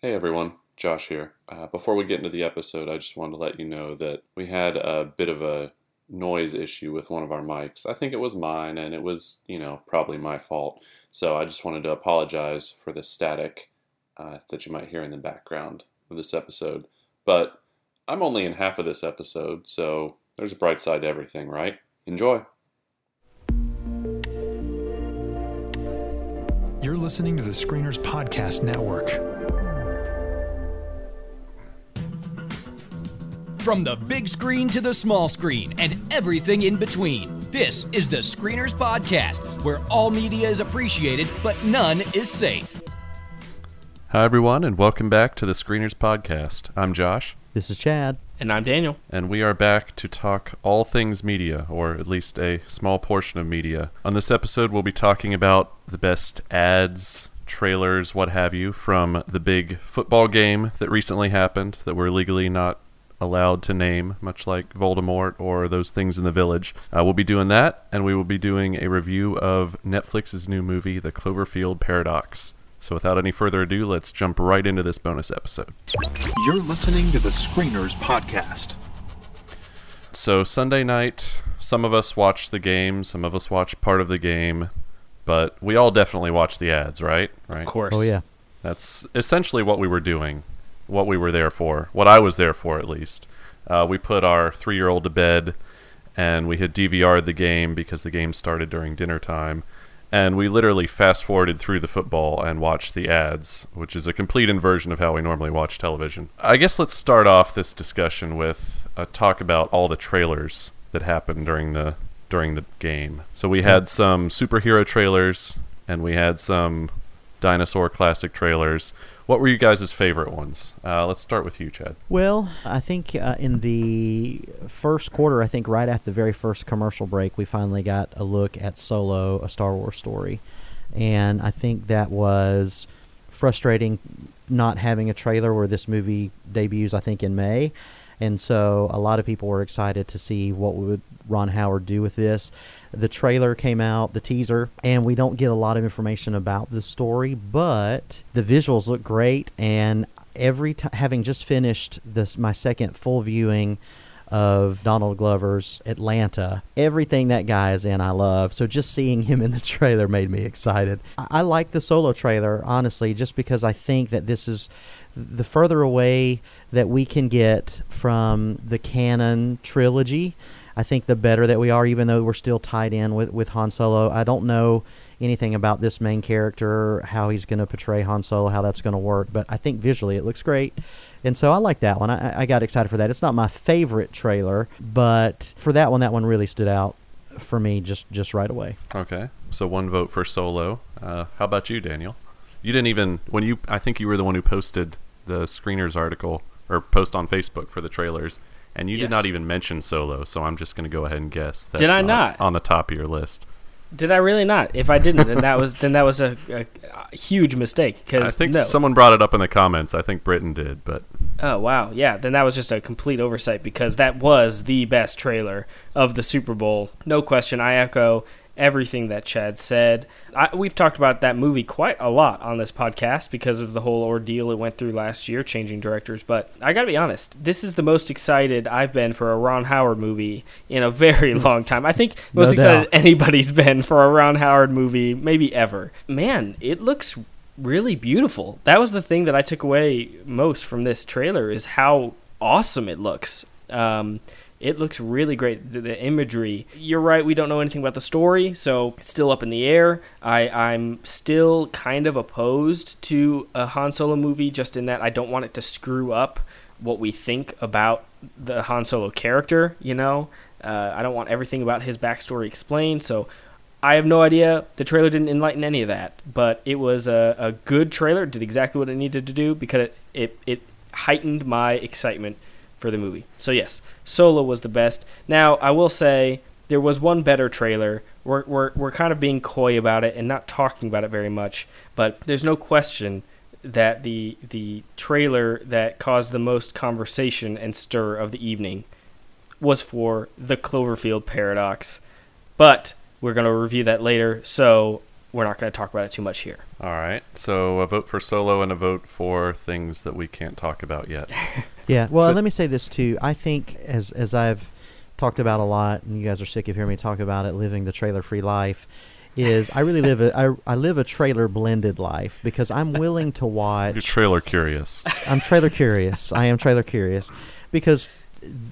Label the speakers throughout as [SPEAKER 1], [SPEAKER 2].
[SPEAKER 1] Hey everyone, Josh here. Uh, before we get into the episode, I just wanted to let you know that we had a bit of a noise issue with one of our mics. I think it was mine, and it was, you know, probably my fault. So I just wanted to apologize for the static uh, that you might hear in the background of this episode. But I'm only in half of this episode, so there's a bright side to everything, right? Enjoy.
[SPEAKER 2] You're listening to the Screeners Podcast Network.
[SPEAKER 3] From the big screen to the small screen and everything in between, this is the Screeners Podcast, where all media is appreciated, but none is safe.
[SPEAKER 1] Hi, everyone, and welcome back to the Screeners Podcast. I'm Josh.
[SPEAKER 4] This is Chad.
[SPEAKER 5] And I'm Daniel.
[SPEAKER 1] And we are back to talk all things media, or at least a small portion of media. On this episode, we'll be talking about the best ads, trailers, what have you, from the big football game that recently happened that we're legally not allowed to name, much like Voldemort or those things in the village. Uh, we'll be doing that, and we will be doing a review of Netflix's new movie, The Cloverfield Paradox. So without any further ado, let's jump right into this bonus episode.
[SPEAKER 2] You're listening to the Screeners Podcast.
[SPEAKER 1] So Sunday night, some of us watched the game, some of us watched part of the game, but we all definitely watched the ads, right? Right.
[SPEAKER 5] Of course.
[SPEAKER 4] Oh yeah.
[SPEAKER 1] That's essentially what we were doing what we were there for, what I was there for at least. Uh, we put our three year old to bed and we had DVR'd the game because the game started during dinner time. And we literally fast forwarded through the football and watched the ads, which is a complete inversion of how we normally watch television. I guess let's start off this discussion with a talk about all the trailers that happened during the during the game. So we had some superhero trailers and we had some dinosaur classic trailers. What were you guys' favorite ones? Uh, let's start with you, Chad.
[SPEAKER 4] Well, I think uh, in the first quarter, I think right after the very first commercial break, we finally got a look at Solo, a Star Wars story. And I think that was frustrating not having a trailer where this movie debuts, I think, in May. And so a lot of people were excited to see what would Ron Howard do with this. The trailer came out, the teaser, and we don't get a lot of information about the story, but the visuals look great. And every time, having just finished this, my second full viewing of Donald Glover's Atlanta. Everything that guy is in, I love. So just seeing him in the trailer made me excited. I, I like the solo trailer, honestly, just because I think that this is the further away that we can get from the canon trilogy. I think the better that we are, even though we're still tied in with, with Han Solo. I don't know anything about this main character, how he's going to portray Han Solo, how that's going to work, but I think visually it looks great. And so I like that one. I, I got excited for that. It's not my favorite trailer, but for that one, that one really stood out for me just, just right away.
[SPEAKER 1] Okay. So one vote for Solo. Uh, how about you, Daniel? You didn't even, when you, I think you were the one who posted the screeners article or post on Facebook for the trailers and you yes. did not even mention Solo, so I'm just going to go ahead and guess
[SPEAKER 5] that's did I not,
[SPEAKER 1] on the top of your list.
[SPEAKER 5] Did I really not? If I didn't, then that was then that was a, a, a huge mistake. Because
[SPEAKER 1] I think
[SPEAKER 5] no.
[SPEAKER 1] someone brought it up in the comments. I think Britain did, but
[SPEAKER 5] oh wow, yeah, then that was just a complete oversight because that was the best trailer of the Super Bowl, no question. I echo everything that Chad said. I, we've talked about that movie quite a lot on this podcast because of the whole ordeal it went through last year, changing directors. But I got to be honest, this is the most excited I've been for a Ron Howard movie in a very long time. I think most no excited anybody's been for a Ron Howard movie, maybe ever. Man, it looks really beautiful. That was the thing that I took away most from this trailer is how awesome it looks. Um, it looks really great. The, the, imagery. You're right. We don't know anything about the story, so it's still up in the air. I I'm still kind of opposed to a Han Solo movie, just in that I don't want it to screw up what we think about the Han Solo character. You know, uh, I don't want everything about his backstory explained. So I have no idea. The trailer didn't enlighten any of that, but it was a, a good trailer. It did exactly what it needed to do because it, it, it heightened my excitement for the movie. So yes, Solo was the best. Now I will say there was one better trailer. We're we're we're kind of being coy about it and not talking about it very much, but there's no question that the the trailer that caused the most conversation and stir of the evening was for the Cloverfield paradox. But we're going to review that later. So we're not going to talk about it too much here.
[SPEAKER 1] All right. So a vote for Solo and a vote for things that we can't talk about yet.
[SPEAKER 4] Yeah. Well,
[SPEAKER 1] So-
[SPEAKER 4] let me say this too. I think as as I've talked about a lot, and you guys are sick of hearing me talk about it, living the trailer-free life, is I really live a I, I live a trailer blended life because I'm willing to watch.
[SPEAKER 1] You're trailer curious.
[SPEAKER 4] I'm trailer curious. I am trailer curious because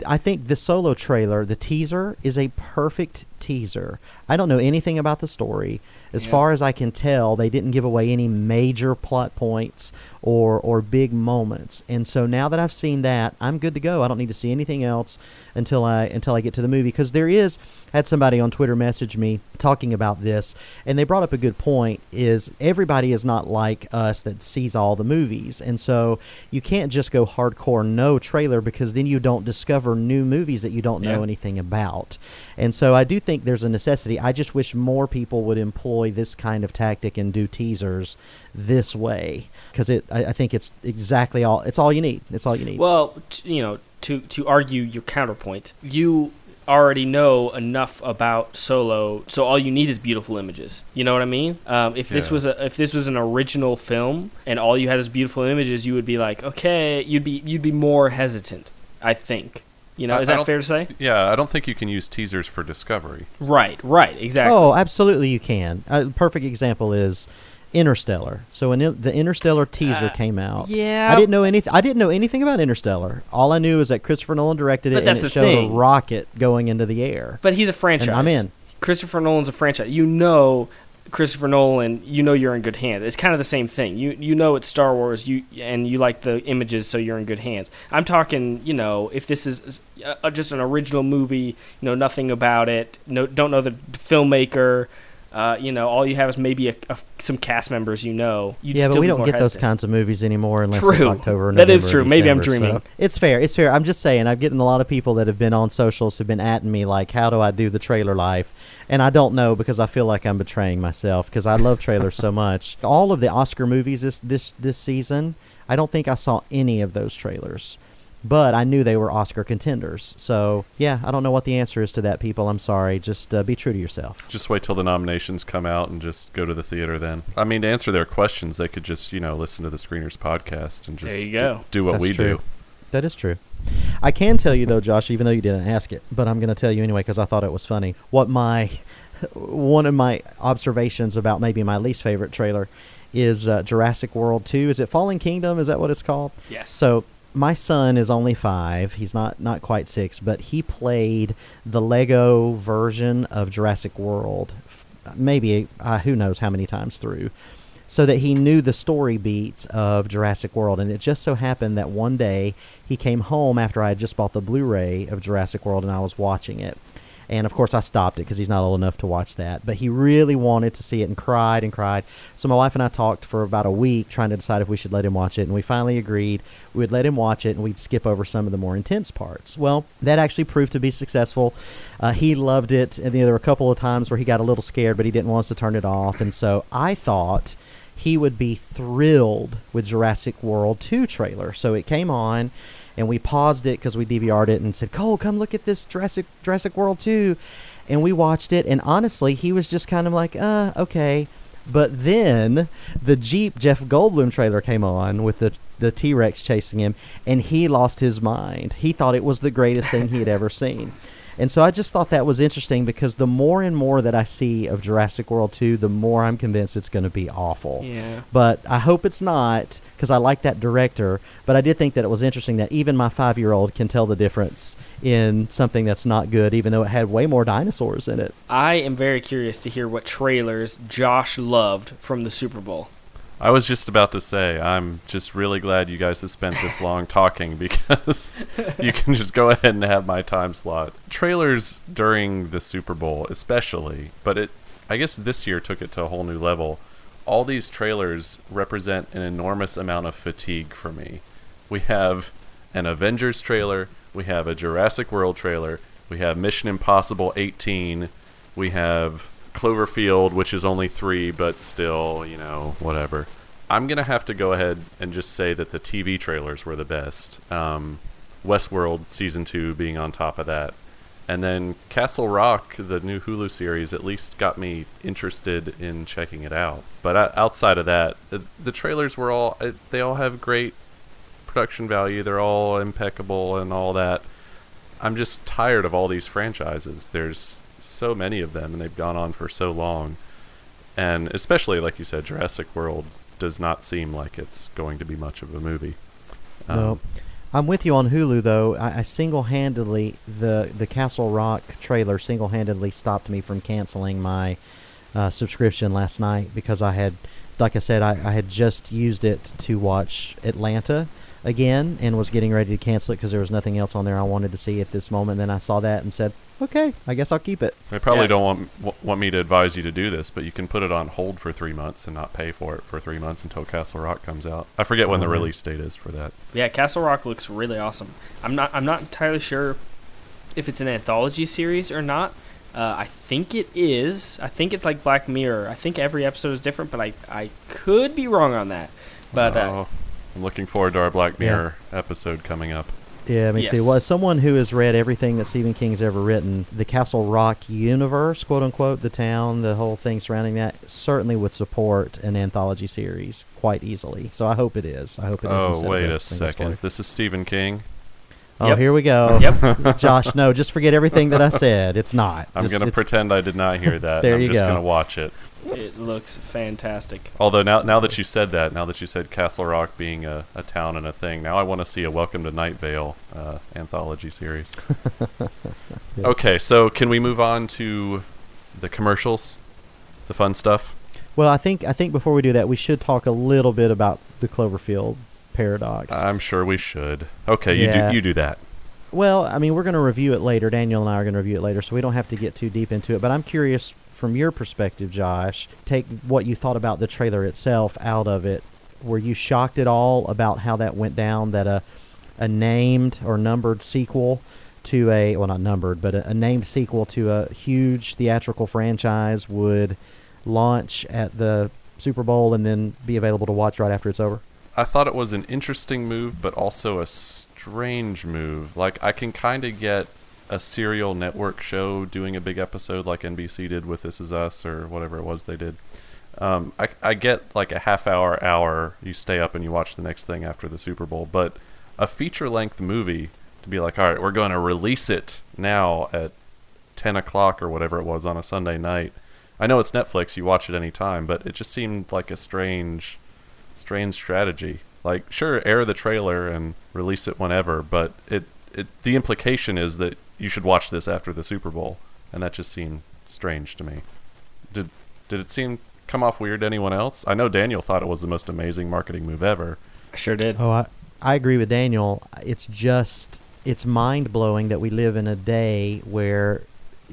[SPEAKER 4] I think the solo trailer, the teaser, is a perfect teaser. I don't know anything about the story. As
[SPEAKER 5] Yeah.
[SPEAKER 4] far as I can tell, they didn't give away any major plot points or or big moments. And so now that I've seen that, I'm good to go. I don't need to see anything else until I until I get to the movie because there is had somebody on Twitter message me talking about this and they brought up a good point is everybody is not like us that sees all the movies. And so you can't just go hardcore no trailer because then you don't discover new movies that you don't know
[SPEAKER 5] Yeah.
[SPEAKER 4] anything about. And so I do think there's a necessity. I just wish more people would employ this kind of tactic and do teasers this way because it I, I think it's exactly all it's all you need. It's all you need.
[SPEAKER 5] Well, t- you know, to to argue your counterpoint, you already know enough about Solo, so all you need is beautiful images. You know what I mean? Um, if this was a if this was an original film and all you had is beautiful images, you would be like, okay, you'd be you'd be more hesitant. I think. You know,
[SPEAKER 1] I-
[SPEAKER 5] is that fair to say?
[SPEAKER 1] Yeah, I don't think you can use teasers for discovery.
[SPEAKER 5] Right, right, exactly.
[SPEAKER 4] Oh, absolutely, you can. A perfect example is Interstellar. So when it- the Interstellar teaser
[SPEAKER 5] Uh,
[SPEAKER 4] came out,
[SPEAKER 5] yeah.
[SPEAKER 4] I didn't know anything. I didn't know anything about Interstellar. All I knew is that Christopher Nolan directed it,
[SPEAKER 5] But
[SPEAKER 4] and it
[SPEAKER 5] the
[SPEAKER 4] showed
[SPEAKER 5] thing.
[SPEAKER 4] a rocket going into the air.
[SPEAKER 5] But he's a franchise.
[SPEAKER 4] I'm in.
[SPEAKER 5] Christopher Nolan's a franchise. You know Christopher Nolan, you know you're in good hands. It's kind of the same thing. You you know it's Star Wars, you and you like the images, so you're in good hands. I'm talking, you know, if this is uh, just an original movie, you know nothing about it, no, don't know the filmmaker. Uh, you know, all you have is maybe a, a, some cast members you know. You'd
[SPEAKER 4] yeah, but we don't get those kinds of movies anymore unless it's
[SPEAKER 5] True.
[SPEAKER 4] October.
[SPEAKER 5] That is
[SPEAKER 4] November, That is
[SPEAKER 5] true. Maybe I'm
[SPEAKER 4] December, so
[SPEAKER 5] dreaming.
[SPEAKER 4] it's fair. It's fair. I'm just saying. I'm getting a lot of people that have been on socials have been at me like, "How do I do the trailer life?" And I don't know because I feel like I'm betraying myself because I love trailers so much. All of the Oscar movies this this this season, I don't think I saw any of those trailers. But I knew they were Oscar contenders. So, yeah, I don't know what the answer is to that, people. I'm sorry. Just uh, be true to yourself.
[SPEAKER 1] Just wait till the nominations come out and just go to the theater then. I mean, to answer their questions, they could just, you know, listen to the Screeners podcast and just
[SPEAKER 5] There you go.
[SPEAKER 1] do, do what
[SPEAKER 4] That's
[SPEAKER 1] we
[SPEAKER 4] true.
[SPEAKER 1] do.
[SPEAKER 4] That is true. I can tell you though, Josh, even though you didn't ask it, but I'm going to tell you anyway because I thought it was funny. What my one of my observations about maybe my least favorite trailer is uh, Jurassic World 2. Is it Fallen Kingdom? Is that what it's called?
[SPEAKER 5] Yes.
[SPEAKER 4] So my son is only five. He's not not quite six, but he played the Lego version of Jurassic World, f- maybe uh, who knows how many times through, so that he knew the story beats of Jurassic World. And it just so happened that one day he came home after I had just bought the Blu-ray of Jurassic World, and I was watching it. And of course, I stopped it because he's not old enough to watch that. But he really wanted to see it and cried and cried. So my wife and I talked for about a week trying to decide if we should let him watch it. And we finally agreed we would let him watch it and we'd skip over some of the more intense parts. Well, that actually proved to be successful. Uh, he loved it. And there were a couple of times where he got a little scared, but he didn't want us to turn it off. And so I thought he would be thrilled with Jurassic World 2 trailer. So it came on and we paused it because we DVR'd it and said, Cole, come look at this Jurassic, Jurassic World 2. And we watched it, and honestly, he was just kind of like, uh, okay. But then the Jeep Jeff Goldblum trailer came on with the, the T Rex chasing him, and he lost his mind. He thought it was the greatest thing he had ever seen. And so I just thought that was interesting because the more and more that I see of Jurassic World 2, the more I'm convinced it's going to be awful.
[SPEAKER 5] Yeah.
[SPEAKER 4] But I hope it's not because I like that director. But I did think that it was interesting that even my five year old can tell the difference in something that's not good, even though it had way more dinosaurs in it.
[SPEAKER 5] I am very curious to hear what trailers Josh loved from the Super Bowl.
[SPEAKER 1] I was just about to say, I'm just really glad you guys have spent this long talking because you can just go ahead and have my time slot. Trailers during the Super Bowl, especially, but it, I guess this year took it to a whole new level. All these trailers represent an enormous amount of fatigue for me. We have an Avengers trailer, we have a Jurassic World trailer, we have Mission Impossible 18, we have Cloverfield, which is only three, but still, you know, whatever. I'm gonna have to go ahead and just say that the TV trailers were the best. Um, Westworld season two being on top of that. And then Castle Rock, the new Hulu series, at least got me interested in checking it out. But o- outside of that, the, the trailers were all uh, they all have great production value. They're all impeccable and all that. I'm just tired of all these franchises. There's so many of them and they've gone on for so long. And especially like you said Jurassic World does not seem like it's going to be much of a movie. Um,
[SPEAKER 4] No. I'm with you on Hulu though. I, I single-handedly the the Castle Rock trailer single-handedly stopped me from canceling my uh, subscription last night because I had, like I said, I, I had just used it to watch Atlanta again and was getting ready to cancel it because there was nothing else on there I wanted to see at this moment. Then I saw that and said, okay, I guess I'll keep it.
[SPEAKER 1] They probably
[SPEAKER 5] Yeah.
[SPEAKER 1] don't want w- want me to advise you to do this, but you can put it on hold for three months and not pay for it for three months until Castle Rock comes out. I forget when the release date is for that.
[SPEAKER 5] Yeah, Castle Rock looks really awesome. I'm not I'm not entirely sure if it's an anthology series or not. Uh, I think it is. I think it's like Black Mirror. I think every episode is different, but I I could be wrong on that. But uh,
[SPEAKER 1] Oh, I'm looking forward to our Black
[SPEAKER 4] Yeah.
[SPEAKER 1] Mirror episode coming up.
[SPEAKER 4] Yeah, me
[SPEAKER 5] Yes.
[SPEAKER 4] too. Well, as someone who has read everything that Stephen King's ever written, the Castle Rock universe, quote unquote, the town, the whole thing surrounding that, certainly would support an anthology series quite easily. So I hope it is. I hope it is.
[SPEAKER 1] Oh, wait a second. This is Stephen King.
[SPEAKER 4] Oh,
[SPEAKER 5] Yep.
[SPEAKER 4] here we go.
[SPEAKER 5] Yep.
[SPEAKER 4] Josh, no, just forget everything that I said. It's not.
[SPEAKER 1] I'm going to pretend I did not hear that.
[SPEAKER 4] There
[SPEAKER 1] I'm
[SPEAKER 4] you
[SPEAKER 1] just
[SPEAKER 4] go.
[SPEAKER 1] going to watch it.
[SPEAKER 5] it looks fantastic.
[SPEAKER 1] Although now, now that you said that, now that you said Castle Rock being a, a town and a thing, now I want to see a Welcome to Night Vale uh, anthology series.
[SPEAKER 4] Yeah.
[SPEAKER 1] Okay, so can we move on to the commercials, the fun stuff?
[SPEAKER 4] Well, I think I think before we do that, we should talk a little bit about the Cloverfield paradox.
[SPEAKER 1] I'm sure we should. Okay,
[SPEAKER 4] Yeah.
[SPEAKER 1] you do you do that.
[SPEAKER 4] Well, I mean, we're going to review it later. Daniel and I are going to review it later, so we don't have to get too deep into it. But I'm curious from your perspective, Josh, take what you thought about the trailer itself out of it. Were you shocked at all about how that went down? That a a named or numbered sequel to a well, not numbered, but a, a named sequel to a huge theatrical franchise would launch at the Super Bowl and then be available to watch right after it's over.
[SPEAKER 1] I thought it was an interesting move, but also a strange move. Like I can kind of get a serial network show doing a big episode like NBC did with This Is Us or whatever it was they did. Um, I, I get like a half hour, hour, you stay up and you watch the next thing after the Super Bowl, but a feature length movie to be like, all right, we're going to release it now at 10 o'clock or whatever it was on a Sunday night. I know it's Netflix, you watch it any time, but it just seemed like a strange, strange strategy. Like, sure, air the trailer and release it whenever, but it, it the implication is that you should watch this after the Super Bowl, and that just seemed strange to me. Did did it seem come off weird to anyone else? I know Daniel thought it was the most amazing marketing move ever.
[SPEAKER 5] I sure did.
[SPEAKER 4] Oh, I, I agree with Daniel. It's just it's mind blowing that we live in a day where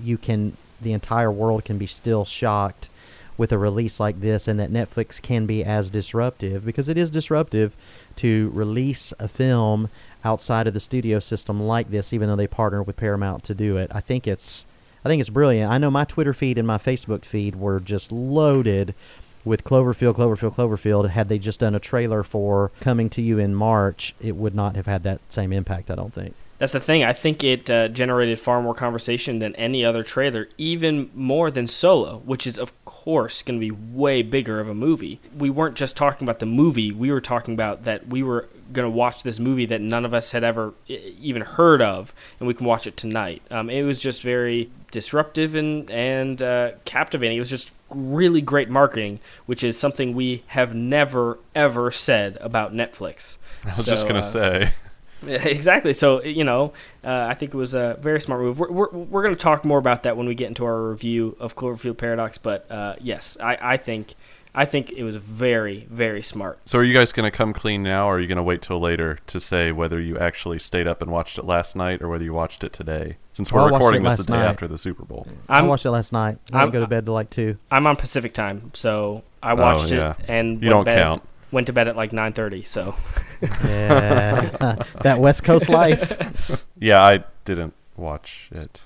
[SPEAKER 4] you can the entire world can be still shocked with a release like this, and that Netflix can be as disruptive because it is disruptive to release a film outside of the studio system like this, even though they partner with Paramount to do it. I think it's I think it's brilliant. I know my Twitter feed and my Facebook feed were just loaded with Cloverfield, Cloverfield, Cloverfield. Had they just done a trailer for coming to you in March, it would not have had that same impact. I don't think.
[SPEAKER 5] That's the thing. I think it uh, generated far more conversation than any other trailer, even more than Solo, which is, of course, going to be way bigger of a movie. We weren't just talking about the movie, we were talking about that we were going to watch this movie that none of us had ever even heard of, and we can watch it tonight. Um, it was just very disruptive and, and uh, captivating. It was just really great marketing, which is something we have never, ever said about Netflix.
[SPEAKER 1] I was just gonna
[SPEAKER 5] uh,
[SPEAKER 1] say.
[SPEAKER 5] Yeah, Exactly. So you know, uh, I think it was a very smart move. We're we're, we're going to talk more about that when we get into our review of Cloverfield Paradox. But uh, yes, I, I think I think it was very very smart.
[SPEAKER 1] So are you guys gonna come clean now, or are you gonna wait till later to say whether you actually stayed up and watched it last night, or whether you watched it today? Since we're
[SPEAKER 4] Well,
[SPEAKER 1] recording
[SPEAKER 4] it
[SPEAKER 1] this the day
[SPEAKER 4] night.
[SPEAKER 1] after the Super Bowl.
[SPEAKER 4] i
[SPEAKER 5] I'm
[SPEAKER 4] watched it last night. I
[SPEAKER 5] I'm-
[SPEAKER 4] didn't go to bed till like two.
[SPEAKER 5] I'm on Pacific time, so I watched
[SPEAKER 1] Oh, yeah.
[SPEAKER 5] it and
[SPEAKER 1] You
[SPEAKER 5] went
[SPEAKER 1] don't
[SPEAKER 5] bed,
[SPEAKER 1] count.
[SPEAKER 5] Went to bed at like 9:30. So
[SPEAKER 4] Yeah, that West Coast life.
[SPEAKER 1] Yeah, I didn't watch it.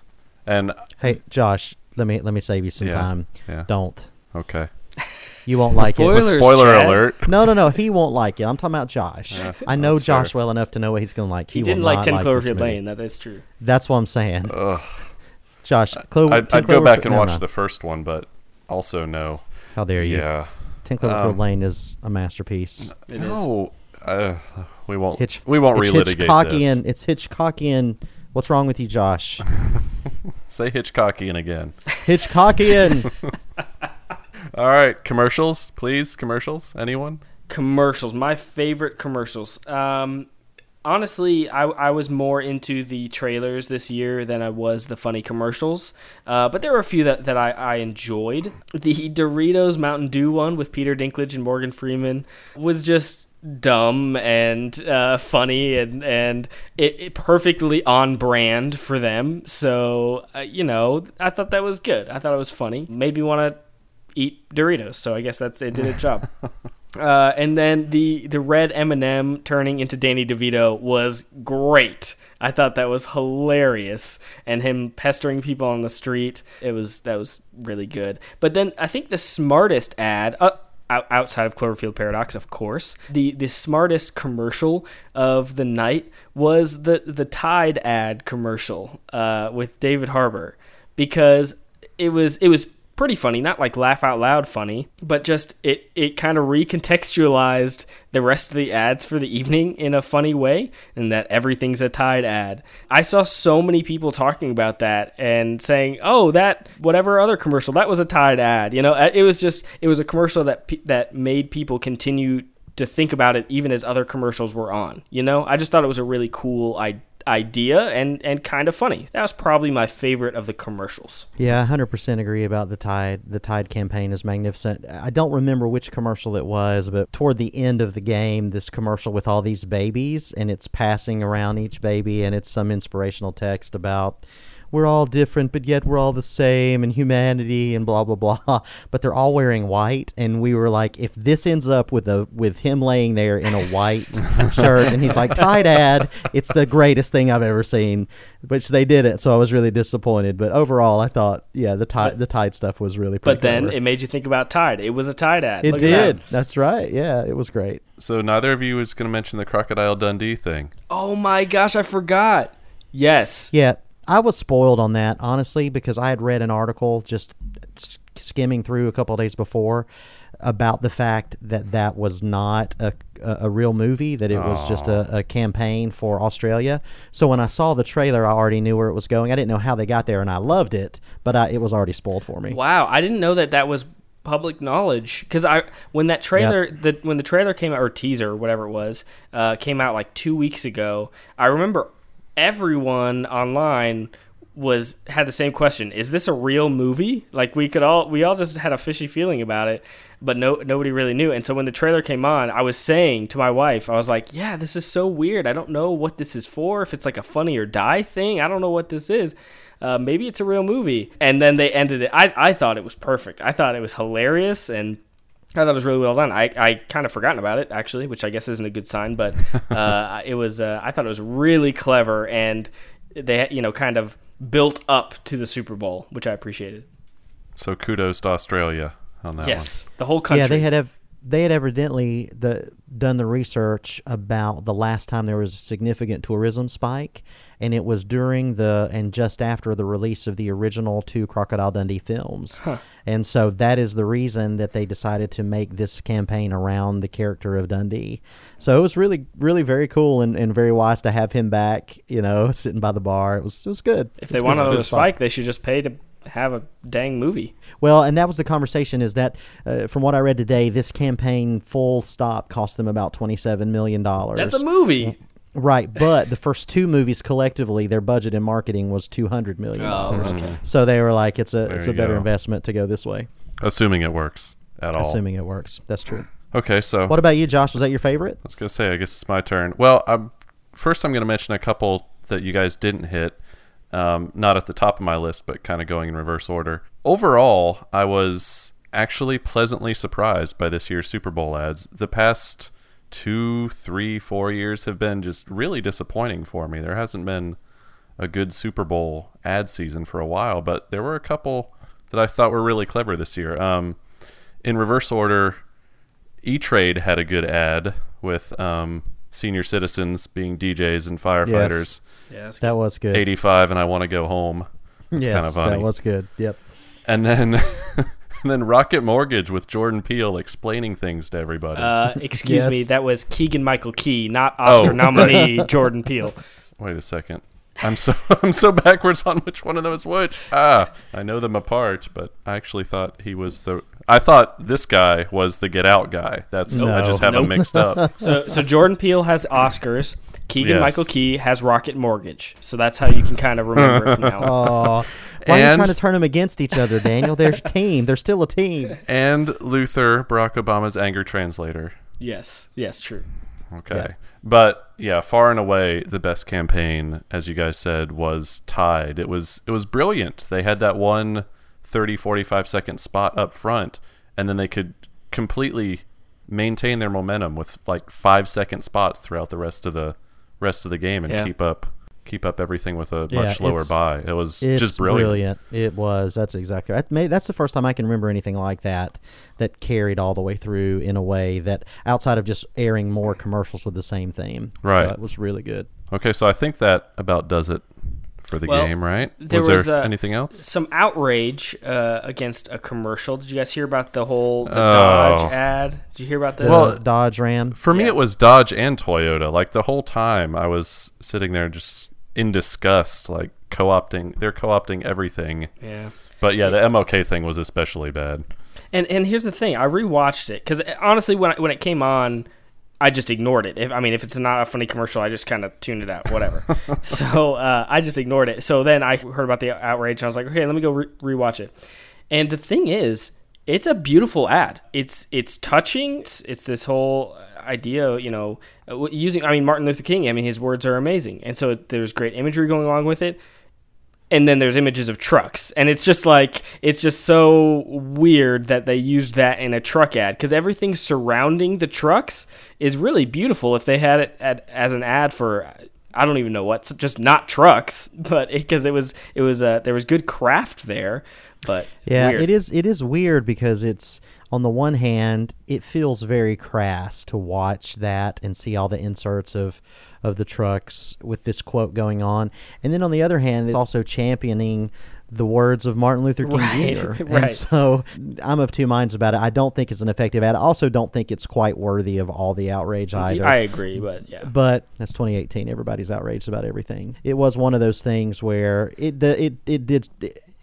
[SPEAKER 1] And
[SPEAKER 4] Hey, Josh, let me let me save you some
[SPEAKER 1] Yeah.
[SPEAKER 4] time.
[SPEAKER 1] yeah,
[SPEAKER 4] Don't.
[SPEAKER 1] okay.
[SPEAKER 4] You won't like
[SPEAKER 5] Spoilers,
[SPEAKER 4] it.
[SPEAKER 1] Spoiler
[SPEAKER 5] Chad.
[SPEAKER 1] alert.
[SPEAKER 4] No, no, no. He won't like it. I'm talking about Josh.
[SPEAKER 1] Yeah,
[SPEAKER 4] I know Josh
[SPEAKER 1] fair.
[SPEAKER 4] well enough to know what he's going to like.
[SPEAKER 5] he,
[SPEAKER 4] He,
[SPEAKER 5] didn't
[SPEAKER 4] will
[SPEAKER 5] like
[SPEAKER 4] not
[SPEAKER 5] 10
[SPEAKER 4] like this
[SPEAKER 5] Cloverfield
[SPEAKER 4] movie.
[SPEAKER 5] Lane. That is true.
[SPEAKER 4] That's what I'm saying.
[SPEAKER 1] Ugh.
[SPEAKER 4] Josh, Clo-
[SPEAKER 1] I'd,
[SPEAKER 4] 10
[SPEAKER 1] I'd go back and
[SPEAKER 4] never
[SPEAKER 1] watch
[SPEAKER 4] mind.
[SPEAKER 1] the first one, but also no.
[SPEAKER 4] How dare you?
[SPEAKER 1] Yeah.
[SPEAKER 4] Ten Cloverfield
[SPEAKER 1] Um,
[SPEAKER 4] Lane is a masterpiece.
[SPEAKER 5] It is.
[SPEAKER 1] no, uh, we won't.
[SPEAKER 4] Hitch,
[SPEAKER 1] we won't
[SPEAKER 4] it's
[SPEAKER 1] relitigate
[SPEAKER 4] Hitchcockian.
[SPEAKER 1] this.
[SPEAKER 4] It's Hitchcockian. What's wrong with you, Josh?
[SPEAKER 1] Say Hitchcockian again.
[SPEAKER 4] Hitchcockian.
[SPEAKER 1] All right, commercials, please. Commercials. Anyone?
[SPEAKER 5] commercials my favorite commercials um honestly I, I was more into the trailers this year than i was the funny commercials. Uh, but there were a few that, that I, I enjoyed. The doritos mountain dew one with peter dinklage and morgan freeman was just dumb and uh, funny and and it, it perfectly on brand for them. So uh, you know i thought that was good. I thought it was funny. Made me want to eat doritos so i guess that's it did its job uh, and then the the red M&M turning into Danny DeVito was great. I thought that was hilarious, and him pestering people on the street. It was that was really good. But then I think the smartest ad. Uh, Outside of Cloverfield Paradox, of course, the the smartest commercial of the night was the the Tide ad commercial uh, with David Harbour because it was it was pretty funny, not like laugh out loud funny, but just it it kind of recontextualized the rest of the ads for the evening in a funny way, and that everything's a Tide ad. I saw so many people talking about that and saying, "Oh, that whatever other commercial that was a Tide ad." You know, uh, it was just it was a commercial that that made people continue to think about it even as other commercials were on. You know, I just thought it was a really cool idea idea and and kind of funny. That was probably my favorite of the commercials.
[SPEAKER 4] Yeah, hundred percent agree about the Tide. The Tide campaign is magnificent. I don't remember which commercial it was, but toward the end of the game, this commercial with all these babies, and it's passing around each baby, and it's some inspirational text about we're all different, but yet we're all the same, and humanity, and blah blah blah. But they're all wearing white, and we were like, if this ends up with a with him laying there in a white shirt, and he's like Tide ad, it's the greatest thing I've ever seen. Which they did it, so I was really disappointed. But overall, I thought, yeah, the Tide the Tide stuff was really. Pretty
[SPEAKER 5] But then
[SPEAKER 4] clever.
[SPEAKER 5] it made you think about Tide. It was a Tide ad.
[SPEAKER 4] it
[SPEAKER 5] Look at that.
[SPEAKER 4] did. That's right. Yeah, it was great.
[SPEAKER 1] So neither of you was going to mention the Crocodile Dundee thing.
[SPEAKER 5] Oh my gosh, I forgot. Yes.
[SPEAKER 4] Yeah, I was spoiled on that honestly because I had read an article just skimming through a couple of days before about the fact that that was not a, a, real movie that it was just a, a campaign for Australia. So when I saw the trailer, I already knew where it was going. I didn't know how they got there, and I loved it, but I, it was already spoiled for me.
[SPEAKER 5] Wow, I didn't know that that was public knowledge because I when that trailer the when the trailer came out or teaser or whatever it was uh, came out like two weeks ago. I remember everyone online was had the same question is this a real movie? Like we could all we all just had a fishy feeling about it but no nobody really knew. And so when the trailer came on i was saying to my wife i was like yeah this is so weird. I don't know what this is for if it's like a funny or die thing. I don't know what this is. Uh, maybe it's a real movie. And then they ended it. I, I thought it was perfect. I thought it was hilarious and I thought it was really well done. I, I kind of forgotten about it actually, which I guess isn't a good sign, but uh, it was. Uh, I thought it was really clever, and they you know kind of built up to the Super Bowl, which I appreciated.
[SPEAKER 1] So kudos to Australia on that
[SPEAKER 5] yes, the whole country.
[SPEAKER 4] Yeah, they had ev- they had evidently the done the research about the last time there was a significant tourism spike, and it was during the and just after the release of the original two Crocodile Dundee films. And so that is the reason that they decided to make this campaign around the character of Dundee. So it was really, really very cool and, and very wise to have him back, you know, sitting by the bar. It was it was good.
[SPEAKER 5] if they
[SPEAKER 4] was
[SPEAKER 5] want
[SPEAKER 4] good.
[SPEAKER 5] another
[SPEAKER 4] Good spot.
[SPEAKER 5] spike, they should just pay to have a dang movie.
[SPEAKER 4] Well, and that was the conversation. Is that uh, from what I read today, this campaign full stop cost them about twenty-seven million dollars.
[SPEAKER 5] That's a movie.
[SPEAKER 4] Right? But the first two movies collectively, their budget in marketing was two hundred million dollars. So they were like, it's a
[SPEAKER 1] There
[SPEAKER 4] it's a better
[SPEAKER 1] go.
[SPEAKER 4] investment to go this way.
[SPEAKER 1] Assuming it works at all.
[SPEAKER 4] assuming it works. That's true.
[SPEAKER 1] Okay, so
[SPEAKER 4] What about you, Josh? Was that your favorite?
[SPEAKER 1] I was gonna say, I guess it's my turn. Well, I'm, first I'm gonna mention a couple that you guys didn't hit. Um, not at the top of my list, but kind of going in reverse order. Overall, I was actually pleasantly surprised by this year's Super Bowl ads. The past two, three, four years have been just really disappointing for me. There hasn't been a good Super Bowl ad season for a while, but there were a couple that I thought were really clever this year. Um, in reverse order, E Trade had a good ad with um, senior citizens being DJs and firefighters.
[SPEAKER 5] Yeah,
[SPEAKER 4] That was good.
[SPEAKER 1] 85 and I want to go home. It's
[SPEAKER 4] yes,
[SPEAKER 1] kind of funny.
[SPEAKER 4] that was good. Yep.
[SPEAKER 1] and then and then Rocket Mortgage with Jordan Peele explaining things to everybody.
[SPEAKER 5] Uh, excuse me, that was Keegan Michael Key, not Oscar
[SPEAKER 1] Oh.
[SPEAKER 5] nominee Jordan Peele.
[SPEAKER 1] Wait a second. I'm so I'm so backwards on which one of them is which. Ah, I know them apart, but I actually thought he was the. I thought this guy was the Get Out guy. That's I just have them mixed up.
[SPEAKER 5] So, so Jordan Peele has the Oscars. Keegan
[SPEAKER 1] Yes.
[SPEAKER 5] Michael Key has Rocket Mortgage. So that's how you can kind of remember it from now on.
[SPEAKER 4] Oh, why are you trying to turn them against each other, Daniel? They're a team. They're still a team.
[SPEAKER 1] and Luther, Barack Obama's anger translator.
[SPEAKER 5] Yes, yes, true.
[SPEAKER 1] Okay.
[SPEAKER 4] Yeah.
[SPEAKER 1] But yeah, far and away the best campaign, as you guys said, was Tide. It was it was brilliant. They had that one 30, 45 second spot up front, and then they could completely maintain their momentum with like five second spots throughout the rest of the rest of the game and
[SPEAKER 5] Yeah.
[SPEAKER 1] keep up keep up everything with a
[SPEAKER 4] Yeah,
[SPEAKER 1] much lower buy. It was
[SPEAKER 4] It's
[SPEAKER 1] just brilliant.
[SPEAKER 4] It was. That's exactly right. That's the first time I can remember anything like that that carried all the way through in a way that outside of just airing more commercials with the same theme.
[SPEAKER 1] Right.
[SPEAKER 4] So it was really good.
[SPEAKER 1] Okay, so I think that about does it for the
[SPEAKER 5] Well,
[SPEAKER 1] game, right?
[SPEAKER 5] there
[SPEAKER 1] was,
[SPEAKER 5] was,
[SPEAKER 1] there
[SPEAKER 5] uh,
[SPEAKER 1] anything else?
[SPEAKER 5] Some outrage uh, against a commercial. Did you guys hear about the whole the
[SPEAKER 1] Oh.
[SPEAKER 5] Dodge ad? Did you hear about this?
[SPEAKER 1] Well,
[SPEAKER 4] Dodge Ram.
[SPEAKER 1] For me, it was Dodge and Toyota. Like the whole time, I was sitting there just in disgust, like co-opting. They're co-opting everything.
[SPEAKER 5] yeah.
[SPEAKER 1] But yeah, the MLK thing was especially bad.
[SPEAKER 5] And and here's the thing, I rewatched it because honestly, when I, when it came on, I just ignored it. If, I mean, if it's not a funny commercial, I just kind of tuned it out, whatever. so uh, I just ignored it. So then I heard about the outrage, and I was like, okay, let me go re- rewatch it. And the thing is, it's a beautiful ad. It's it's touching. It's, it's this whole idea, you know, uh, using. I mean, Martin Luther King. I mean, his words are amazing, and so there's great imagery going along with it and then there's images of trucks and it's just like it's just so weird that they used that in a truck ad because everything surrounding the trucks is really beautiful if they had it at, as an ad for i don't even know what just not trucks but because it, was it was uh, there was good craft there but
[SPEAKER 4] Yeah,
[SPEAKER 5] weird.
[SPEAKER 4] it is. It is weird because it's on the one hand, it feels very crass to watch that and see all the inserts of of the trucks with this quote going on, and then on the other hand, it's also championing the words of Martin Luther King
[SPEAKER 5] Right,
[SPEAKER 4] Jr. And so I'm of two minds about it. I don't think it's an effective ad. I also don't think it's quite worthy of all the outrage either.
[SPEAKER 5] i agree but yeah
[SPEAKER 4] But that's 2018. Everybody's outraged about everything. It was one of those things where it the- it it did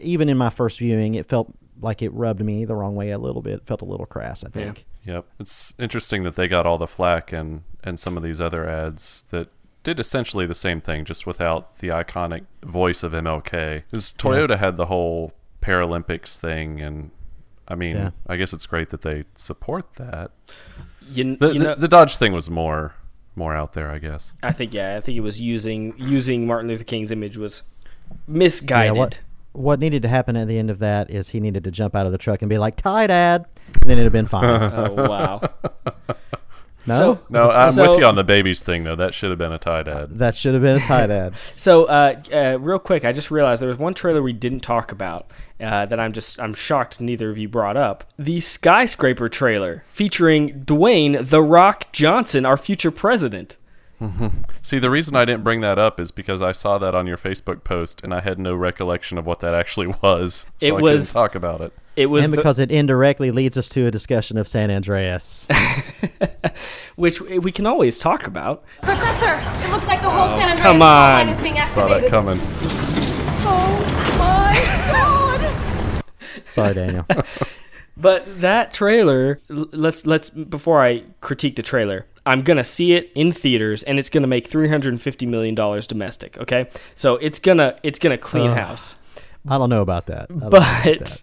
[SPEAKER 4] even in my first viewing, it felt like it rubbed me the wrong way a little bit. It felt a little crass. I think.
[SPEAKER 1] Yep. It's interesting that they got all the flack and and some of these other ads that did essentially the same thing, just without the iconic voice of MLK. Because Toyota had the whole Paralympics thing, and I mean,
[SPEAKER 4] Yeah.
[SPEAKER 1] I guess it's great that they support that.
[SPEAKER 5] you,
[SPEAKER 1] The,
[SPEAKER 5] you
[SPEAKER 1] the,
[SPEAKER 5] know,
[SPEAKER 1] the Dodge thing was more more out there, I guess.
[SPEAKER 5] i think yeah i think it was using using martin luther king's image was misguided
[SPEAKER 4] Yeah, what what needed to happen at the end of that is he needed to jump out of the truck and be like, "Tide ad," and then it'd have been fine.
[SPEAKER 5] oh wow
[SPEAKER 4] No,
[SPEAKER 5] So-
[SPEAKER 1] No, I'm
[SPEAKER 5] So-
[SPEAKER 1] with you on the babies thing though. That should have been a Tide ad.
[SPEAKER 4] that should have been a Tide ad.
[SPEAKER 5] So, uh, uh, real quick, I just realized there was one trailer we didn't talk about uh, that I'm just I'm shocked neither of you brought up. The skyscraper trailer featuring Dwayne the Rock Johnson, our future president.
[SPEAKER 1] See, the reason I didn't bring that up is because I saw that on your Facebook post and I had no recollection of what that actually was. So
[SPEAKER 5] It
[SPEAKER 1] I
[SPEAKER 5] was-
[SPEAKER 1] couldn't talk about it.
[SPEAKER 5] It was
[SPEAKER 4] and
[SPEAKER 5] the-
[SPEAKER 4] because it indirectly leads us to a discussion of San Andreas.
[SPEAKER 5] which we can always talk about.
[SPEAKER 6] Professor, it looks like the whole San Andreas
[SPEAKER 5] come on.
[SPEAKER 6] line is being
[SPEAKER 1] Saw that coming.
[SPEAKER 6] Oh my god!
[SPEAKER 4] Sorry, Daniel.
[SPEAKER 5] But that trailer, let's let's before I critique the trailer, I'm gonna see it in theaters, and it's gonna make 350 million dollars domestic. Okay, so it's gonna it's gonna clean house.
[SPEAKER 4] I don't know about that. I about
[SPEAKER 5] But
[SPEAKER 4] that.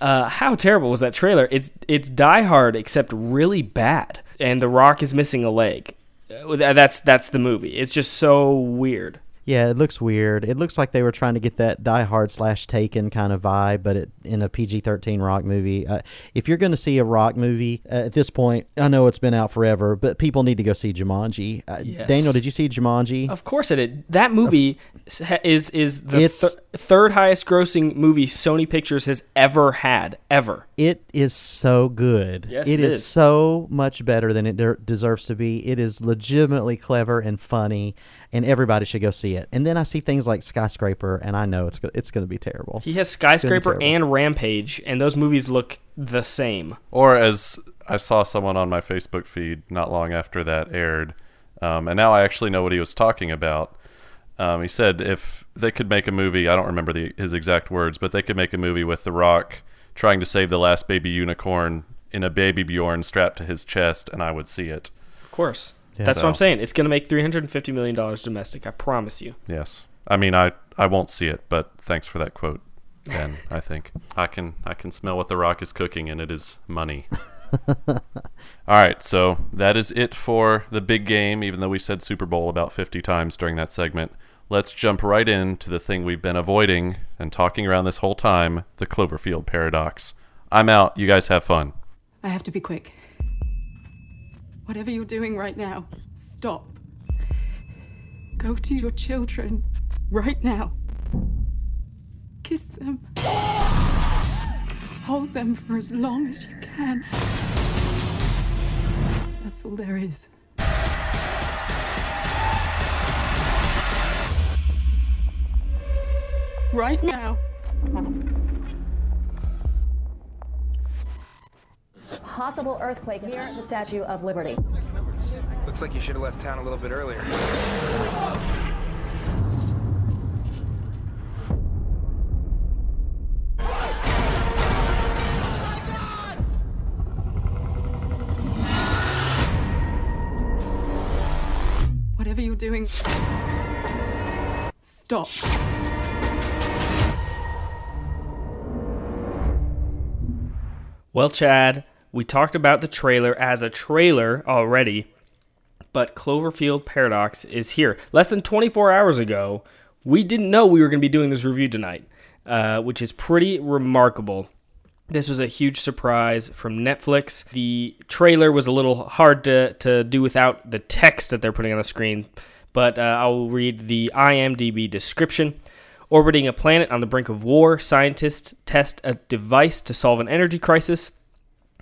[SPEAKER 5] uh, how terrible was that trailer? It's it's Die Hard except really bad, and The Rock is missing a leg. Uh, That's that's the movie. It's just so weird.
[SPEAKER 4] Yeah, it looks weird. It looks like they were trying to get that Die Hard slash Taken kind of vibe, but it, in a PG thirteen rock movie. Uh, if you're going to see a rock movie uh, at this point, I know it's been out forever, but people need to go see Jumanji. Uh,
[SPEAKER 5] Yes.
[SPEAKER 4] Daniel, did you see Jumanji?
[SPEAKER 5] Of course it did. That movie is is the thir- third highest grossing movie Sony Pictures has ever had ever.
[SPEAKER 4] It is so good.
[SPEAKER 5] Yes,
[SPEAKER 4] it
[SPEAKER 5] it
[SPEAKER 4] is,
[SPEAKER 5] is.
[SPEAKER 4] so much better than it de- deserves to be. It is legitimately clever and funny, and everybody should go see see it. And then I see things like Skyscraper, and I know it's go- it's going to be terrible.
[SPEAKER 5] He has Skyscraper and Rampage, and those movies look the same.
[SPEAKER 1] Or as I saw someone on my Facebook feed not long after that aired, um, and now I actually know what he was talking about. Um, he said if they could make a movie, I don't remember the, his exact words, but they could make a movie with The Rock trying to save the last baby unicorn in a baby Bjorn strapped to his chest, and I would see it.
[SPEAKER 5] Of course.
[SPEAKER 4] Yeah.
[SPEAKER 5] That's
[SPEAKER 1] So-
[SPEAKER 5] what I'm saying. It's going to make $350 million domestic. I promise you.
[SPEAKER 1] Yes, I mean I I won't see it, but thanks for that quote. Ben, I think I can I can smell what The Rock is cooking, and it is money. All right, so that is it for the big game. Even though we said Super Bowl about 50 times during that segment, let's jump right into the thing we've been avoiding and talking around this whole time: the Cloverfield paradox. I'm out. You guys have fun.
[SPEAKER 7] I have to be quick. Whatever you're doing right now, stop. Go to your children right now. Kiss them. Hold them for as long as you can. That's all there is. Right now.
[SPEAKER 8] Possible earthquake near the Statue of Liberty.
[SPEAKER 9] Looks like you should have left town a little bit earlier.
[SPEAKER 7] Whatever you're doing, stop.
[SPEAKER 5] Well, Chad, we talked about the trailer as a trailer already, but Cloverfield Paradox is here. Less than 24 hours ago, we didn't know we were going to be doing this review tonight, uh, which is pretty remarkable. This was a huge surprise from Netflix. The trailer was a little hard to, to do without the text that they're putting on the screen, but uh, I'll read the IMDb description. Orbiting a planet on the brink of war, scientists test a device to solve an energy crisis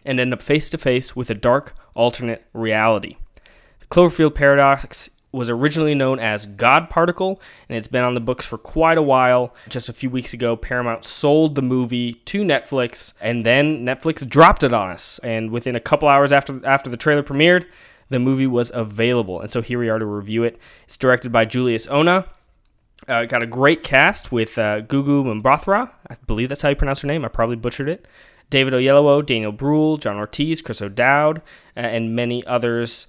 [SPEAKER 5] and end up face to face with a dark alternate reality. The Cloverfield paradox was originally known as God Particle, and it's been on the books for quite a while. Just a few weeks ago, Paramount sold the movie to Netflix, and then Netflix dropped it on us. And within a couple hours after after the trailer premiered, the movie was available. And so here we are to review it. It's directed by Julius Onah. Uh, got a great cast with uh, Gugu Mbatha. I believe that's how you pronounce her name. I probably butchered it. David Oyelowo, Daniel Bruhl, John Ortiz, Chris O'Dowd, uh, and many others.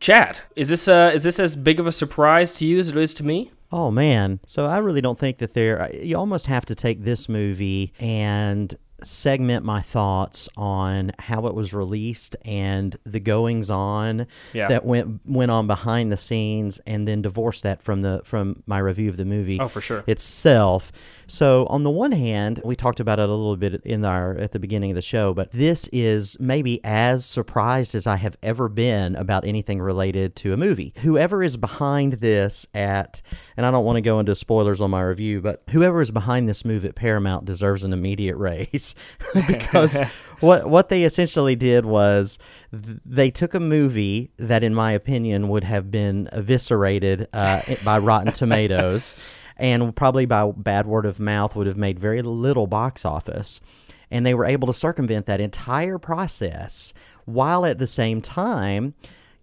[SPEAKER 5] Chad, is this uh, is this as big of a surprise to you as it is to me?
[SPEAKER 4] Oh man! So I really don't think that there. You almost have to take this movie and segment my thoughts on how it was released and the goings on
[SPEAKER 5] Yeah.
[SPEAKER 4] that went went on behind the scenes, and then divorce that from the from my review of the movie.
[SPEAKER 5] Oh, for sure.
[SPEAKER 4] itself. So on the one hand, we talked about it a little bit in our at the beginning of the show, but this is maybe as surprised as I have ever been about anything related to a movie. Whoever is behind this at and I don't want to go into spoilers on my review, but whoever is behind this move at Paramount deserves an immediate raise because what what they essentially did was th- they took a movie that in my opinion would have been eviscerated uh, by Rotten Tomatoes and probably by bad word of mouth would have made very little box office. And they were able to circumvent that entire process while at the same time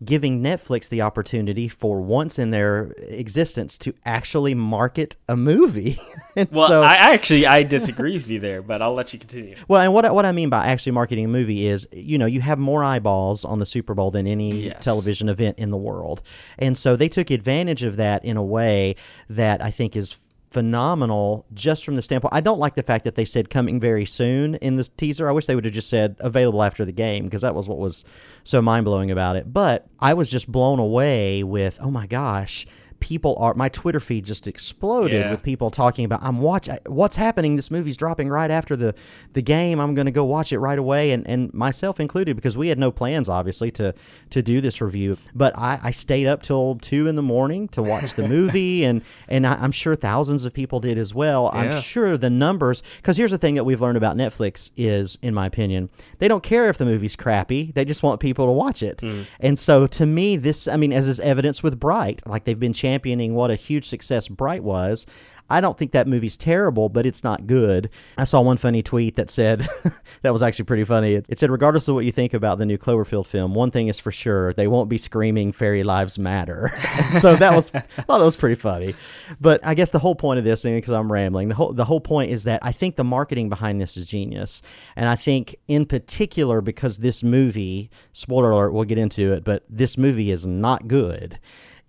[SPEAKER 4] giving Netflix the opportunity for once in their existence to actually market a movie.
[SPEAKER 5] Well,
[SPEAKER 4] so,
[SPEAKER 5] I actually I disagree with you there, but I'll let you continue.
[SPEAKER 4] well, and what I- what I mean by actually marketing a movie is, you know, you have more eyeballs on the Super Bowl than any
[SPEAKER 5] Yes.
[SPEAKER 4] television event in the world, and so they took advantage of that in a way that I think is phenomenal just from the standpoint I don't like the fact that they said coming very soon in the teaser. I wish they would have just said available after the game because that was what was so mind-blowing about it. But I was just blown away with oh my gosh, people are my Twitter feed just exploded
[SPEAKER 5] Yeah.
[SPEAKER 4] with people talking about I'm watch what's happening? This movie's dropping right after the the game. I'm going to go watch it right away. And and myself included because we had no plans obviously to to do this review. But I, I stayed up till two in the morning to watch the movie. And and I, I'm sure thousands of people did as well. I'm sure the numbers because here's the thing that we've learned about Netflix is in my opinion they don't care if the movie's crappy. They just want people to watch it. Mm. And so to me this I mean as is evidence with Bright like they've been championing what a huge success Bright was. I don't think that movie's terrible, but it's not good. I saw one funny tweet that said, that was actually pretty funny. It, it, said, regardless of what you think about the new Cloverfield film, one thing is for sure, they won't be screaming fairy lives matter. so that was, well, that was pretty funny. But I guess the whole point of this, because I'm rambling, the whole, the whole point is that I think the marketing behind this is genius. And I think in particular, because this movie, spoiler alert, we'll get into it, but this movie is not good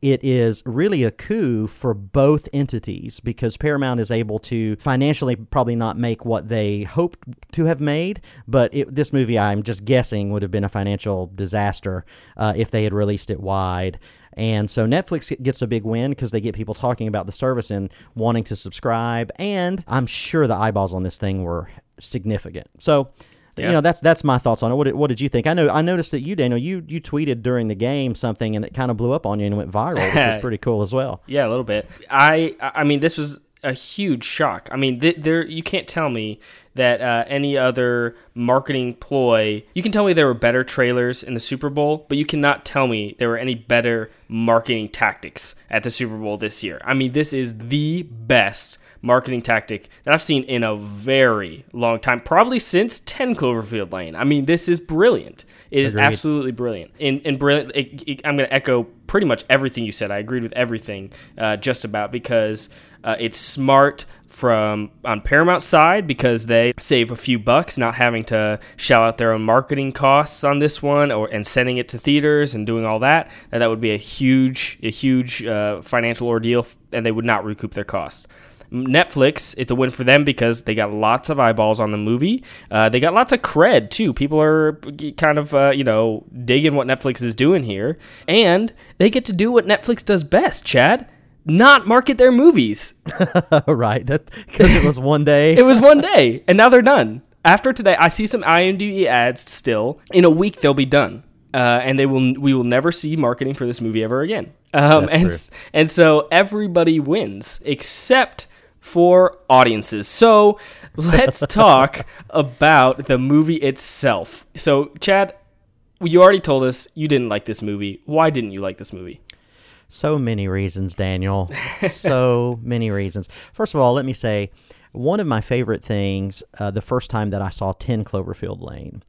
[SPEAKER 4] it is really a coup for both entities because Paramount is able to financially probably not make what they hoped to have made, but it, this movie, I'm just guessing, would have been a financial disaster uh, if they had released it wide. And so Netflix gets a big win because they get people talking about the service and wanting to subscribe. And I'm sure the eyeballs on this thing were significant. So yeah. You know, that's that's my thoughts on it. What did, what did you think? I know I noticed that you, Daniel, you you tweeted during the game something and it kind of blew up on you and went viral, which was pretty cool as well.
[SPEAKER 5] Yeah, a little bit. I I mean, this was a huge shock. I mean, th- there you can't tell me that uh, any other marketing ploy. You can tell me there were better trailers in the Super Bowl, but you cannot tell me there were any better marketing tactics at the Super Bowl this year. I mean, this is the best marketing tactic that I've seen in a very long time, probably since 10 Cloverfield Lane. I mean, this is brilliant. It is Agreed. absolutely brilliant. And, and brilliant. It, it, I'm going to echo pretty much everything you said. I agreed with everything uh, just about because uh, it's smart from on Paramount side because they save a few bucks not having to shell out their own marketing costs on this one or and sending it to theaters and doing all that. That that would be a huge a huge uh, financial ordeal and they would not recoup their costs. Netflix, it's a win for them because they got lots of eyeballs on the movie. Uh, they got lots of cred too. People are kind of uh, you know digging what Netflix is doing here, and they get to do what Netflix does best. Chad, not market their movies.
[SPEAKER 4] right, that because it was one day.
[SPEAKER 5] it was one day, and now they're done. After today, I see some IMDb ads still. In a week, they'll be done. Uh, and they will we will never see marketing for this movie ever again. Um, and true. and so everybody wins except for audiences. So let's talk about the movie itself. So, Chad, you already told us you didn't like this movie. Why didn't you like this movie?
[SPEAKER 4] So many reasons, Daniel. so many reasons. First of all, let me say one of my favorite things uh, the first time that I saw 10 Cloverfield Lane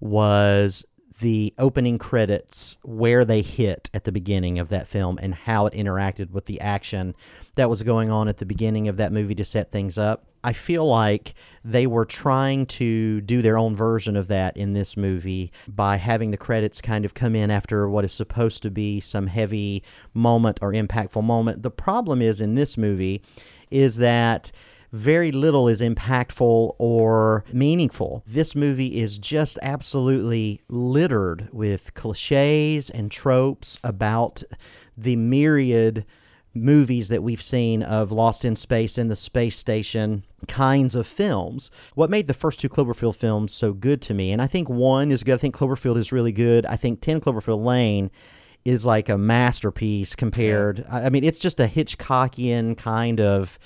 [SPEAKER 4] was the opening credits where they hit at the beginning of that film and how it interacted with the action that was going on at the beginning of that movie to set things up. I feel like they were trying to do their own version of that in this movie by having the credits kind of come in after what is supposed to be some heavy moment or impactful moment. The problem is in this movie is that very little is impactful or meaningful. This movie is just absolutely littered with cliches and tropes about the myriad movies that we've seen of Lost in Space and the Space Station kinds of films. What made the first two Cloverfield films so good to me, and I think one is good, I think Cloverfield is really good. I think 10 Cloverfield Lane is like a masterpiece compared. I mean, it's just a Hitchcockian kind of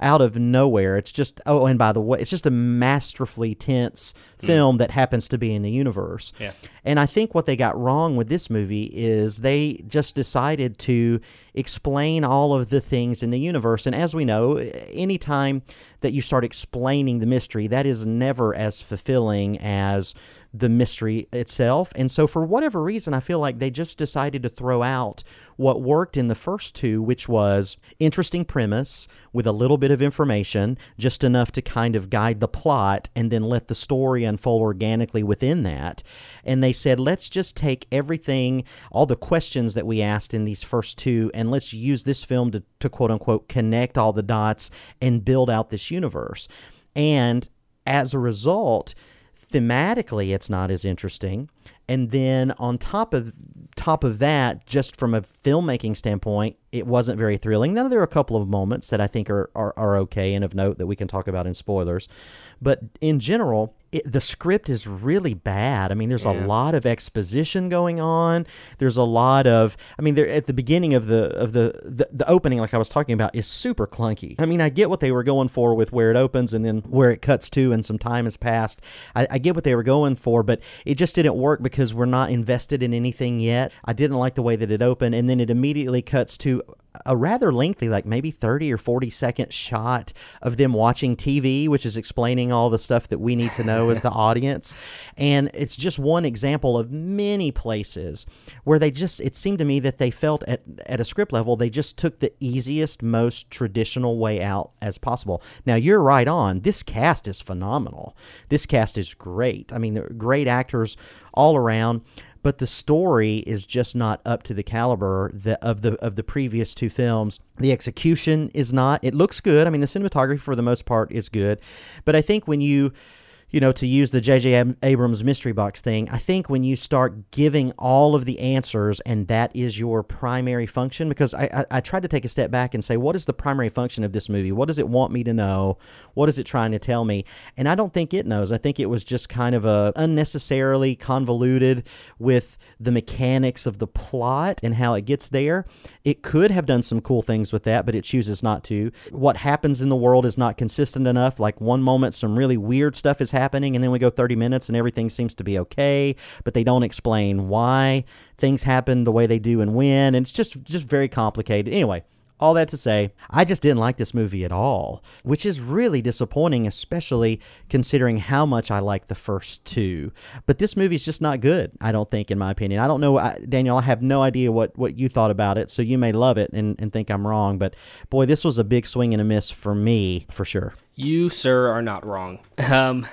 [SPEAKER 4] out of nowhere. It's just oh, and by the way, it's just a masterfully tense hmm. film mm. that happens to be in the universe.
[SPEAKER 5] Yeah.
[SPEAKER 4] And I think what they got wrong with this movie is they just decided to explain all of the things in the universe. And as we know, anytime that you start explaining the mystery, that is never as fulfilling as the mystery itself. And so, for whatever reason, I feel like they just decided to throw out what worked in the first two, which was interesting premise with a little bit of information, just enough to kind of guide the plot, and then let the story unfold organically within that. And they said, let's just take everything, all the questions that we asked in these first two, and let's use this film to, to quote unquote connect all the dots and build out this universe. And as a result, thematically it's not as interesting. And then on top of top of that just from a filmmaking standpoint it wasn't very thrilling. Now there are a couple of moments that i think are, are, are okay and of note that we can talk about in spoilers. But in general it, the script is really bad. I mean, there's yeah. a lot of exposition going on. There's a lot of, I mean, there at the beginning of the of the, the the opening, like I was talking about, is super clunky. I mean, I get what they were going for with where it opens and then where it cuts to, and some time has passed. I, I get what they were going for, but it just didn't work because we're not invested in anything yet. I didn't like the way that it opened, and then it immediately cuts to a rather lengthy, like maybe 30 or 40 second shot of them watching TV, which is explaining all the stuff that we need to know as the audience. And it's just one example of many places where they just, it seemed to me that they felt at, at a script level, they just took the easiest, most traditional way out as possible. Now, you're right on. This cast is phenomenal. This cast is great. I mean, they're great actors all around but the story is just not up to the caliber of the of the previous two films. The execution is not. It looks good. I mean, the cinematography for the most part is good, but I think when you you know, to use the J.J. Abrams mystery box thing, I think when you start giving all of the answers and that is your primary function, because I, I, I, tried to take a step back and say, what is the primary function of this movie? What does it want me to know? What is it trying to tell me? And I don't think it knows. I think it was just kind of a unnecessarily convoluted with the mechanics of the plot and how it gets there. It could have done some cool things with that, but it chooses not to. What happens in the world is not consistent enough. Like one moment, some really weird stuff is happening happening and then we go 30 minutes and everything seems to be okay but they don't explain why things happen the way they do and when and it's just just very complicated. Anyway all that to say, I just didn't like this movie at all, which is really disappointing, especially considering how much I like the first two. But this movie is just not good, I don't think, in my opinion. I don't know, I, Daniel, I have no idea what, what you thought about it, so you may love it and, and think I'm wrong. But boy, this was a big swing and a miss for me, for sure.
[SPEAKER 5] You, sir, are not wrong. Um,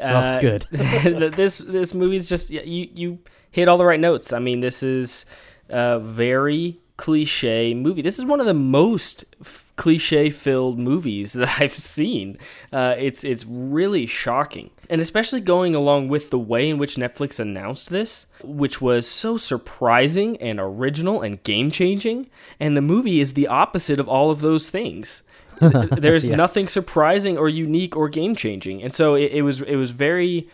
[SPEAKER 4] uh, good.
[SPEAKER 5] this this movie's just you you hit all the right notes. I mean, this is a very cliche movie. This is one of the most f- cliche filled movies that I've seen. Uh, it's it's really shocking, and especially going along with the way in which Netflix announced this, which was so surprising and original and game changing. And the movie is the opposite of all of those things. There's yeah. nothing surprising or unique or game changing, and so it, it, was it was very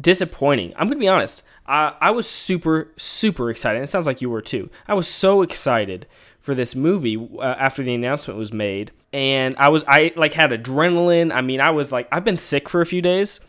[SPEAKER 5] disappointing. I'm gonna be honest. I, I was super super excited. It sounds like you were too. I was so excited for this movie uh, after the announcement was made, and I was I like had adrenaline. I mean, I was like I've been sick for a few days.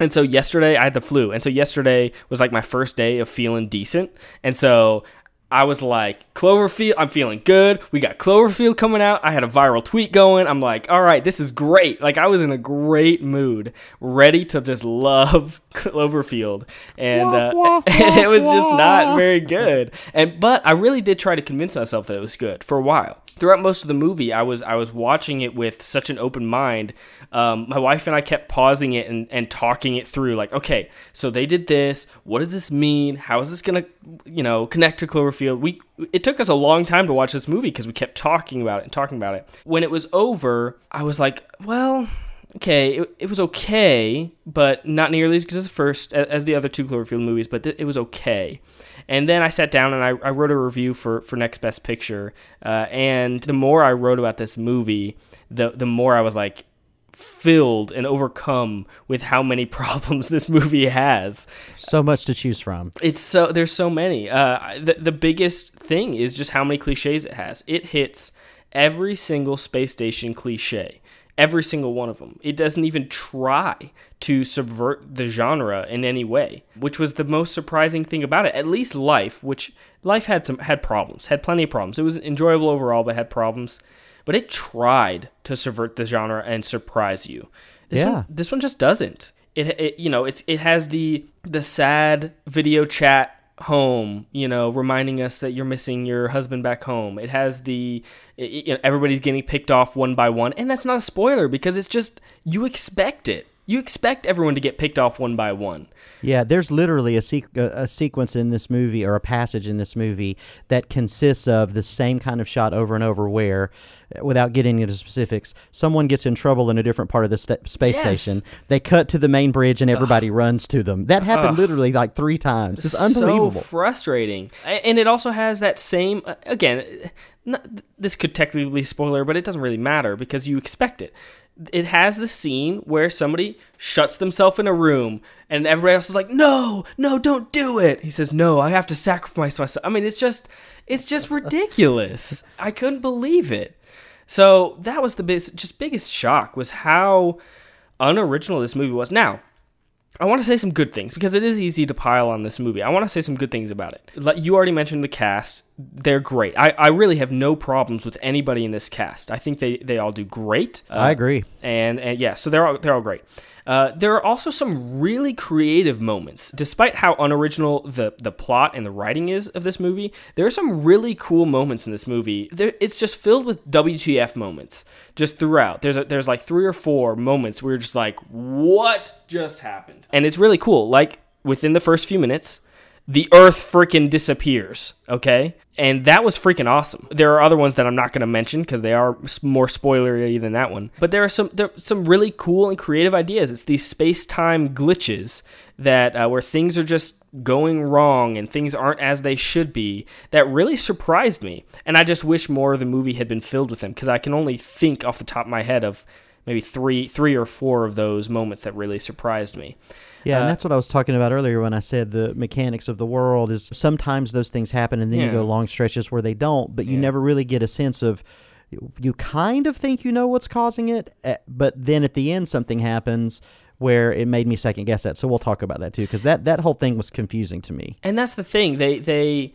[SPEAKER 5] And so yesterday I had the flu. And so yesterday was like my first day of feeling decent. And so I was like, Cloverfield, I'm feeling good. We got Cloverfield coming out. I had a viral tweet going. I'm like, all right, this is great. Like, I was in a great mood, ready to just love Cloverfield. And, uh, and it was just not very good. And, but I really did try to convince myself that it was good for a while throughout most of the movie, I was I was watching it with such an open mind. Um, my wife and I kept pausing it and, and talking it through, like, okay, so they did this. What does this mean? How is this gonna, you know, connect to Cloverfield? We it took us a long time to watch this movie because we kept talking about it and talking about it. When it was over, I was like, well, okay, it, it was okay, but not nearly as good as the first, as the other two Cloverfield movies, but th- it was okay. And then I sat down and I, I wrote a review for, for Next Best Picture. Uh, and the more I wrote about this movie, the, the more I was like, filled and overcome with how many problems this movie has.
[SPEAKER 4] So much to choose from.
[SPEAKER 5] It's so there's so many. Uh, the the biggest thing is just how many cliches it has. It hits every single space station cliche every single one of them. It doesn't even try to subvert the genre in any way, which was the most surprising thing about it. At least Life, which Life had some had problems, had plenty of problems. It was enjoyable overall, but had problems. But it tried to subvert the genre and surprise you. This
[SPEAKER 4] yeah.
[SPEAKER 5] One, this one just doesn't. It, it you know it's it has the the sad video chat home, you know, reminding us that you're missing your husband back home. It has the it, you know, everybody's getting picked off one by one, and that's not a spoiler because it's just you expect it. You expect everyone to get picked off one by one.
[SPEAKER 4] Yeah, there's literally a, sequ- a, sequence in this movie or a passage in this movie that consists of the same kind of shot over and over where without getting into specifics, someone gets in trouble in a different part of the st- space yes. station. They cut to the main bridge and everybody Ugh. runs to them. That happened Ugh. literally like three times. It's unbelievable.
[SPEAKER 5] So frustrating. And it also has that same uh, again. Not, this could technically be spoiler, but it doesn't really matter because you expect it it has the scene where somebody shuts themselves in a room and everybody else is like, "No, no, don't do it." He says, "No, I have to sacrifice myself." I mean, it's just it's just ridiculous. I couldn't believe it. So, that was the big, just biggest shock was how unoriginal this movie was. Now, I want to say some good things because it is easy to pile on this movie. I want to say some good things about it. You already mentioned the cast; they're great. I, I really have no problems with anybody in this cast. I think they, they all do great. Uh,
[SPEAKER 4] I agree.
[SPEAKER 5] And and yeah, so they're all they're all great. Uh, there are also some really creative moments. Despite how unoriginal the, the plot and the writing is of this movie, there are some really cool moments in this movie. There, it's just filled with WTF moments just throughout. There's a, there's like three or four moments where you're just like, what just happened? And it's really cool. Like within the first few minutes, the earth freaking disappears, okay? And that was freaking awesome. There are other ones that I'm not going to mention because they are more spoilery than that one. But there are some there are some really cool and creative ideas. It's these space-time glitches that uh, where things are just going wrong and things aren't as they should be that really surprised me. And I just wish more of the movie had been filled with them because I can only think off the top of my head of maybe three three or four of those moments that really surprised me.
[SPEAKER 4] Yeah,
[SPEAKER 5] Uh,
[SPEAKER 4] and that's what I was talking about earlier when I said the mechanics of the world is sometimes those things happen and then you go long stretches where they don't, but you
[SPEAKER 5] Yeah.
[SPEAKER 4] never really get a sense of you kind of think you know what's causing it, eh, but then at the end something happens where it made me second guess that. So we'll talk about that too cuz that that whole thing was confusing to me.
[SPEAKER 5] And that's the thing. They they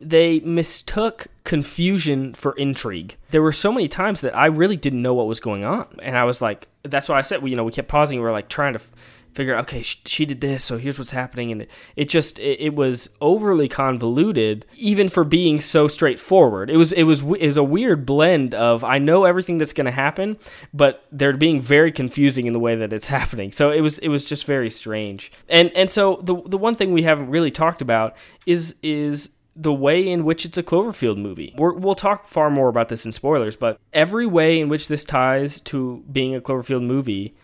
[SPEAKER 5] they mistook confusion for intrigue. There were so many times that I really didn't know what was going on, and I was like, that's why I said, we, you know, we kept pausing. We were like trying to f- figure okay, sh- she did this, so here's what's happening, and it, it just it, it was overly convoluted, even for being so straightforward. It was it was it was a weird blend of I know everything that's going to happen, but they're being very confusing in the way that it's happening. So it was it was just very strange. And and so the the one thing we haven't really talked about is is the way in which it's a Cloverfield movie. We're, we'll talk far more about this in spoilers, but every way in which this ties to being a Cloverfield movie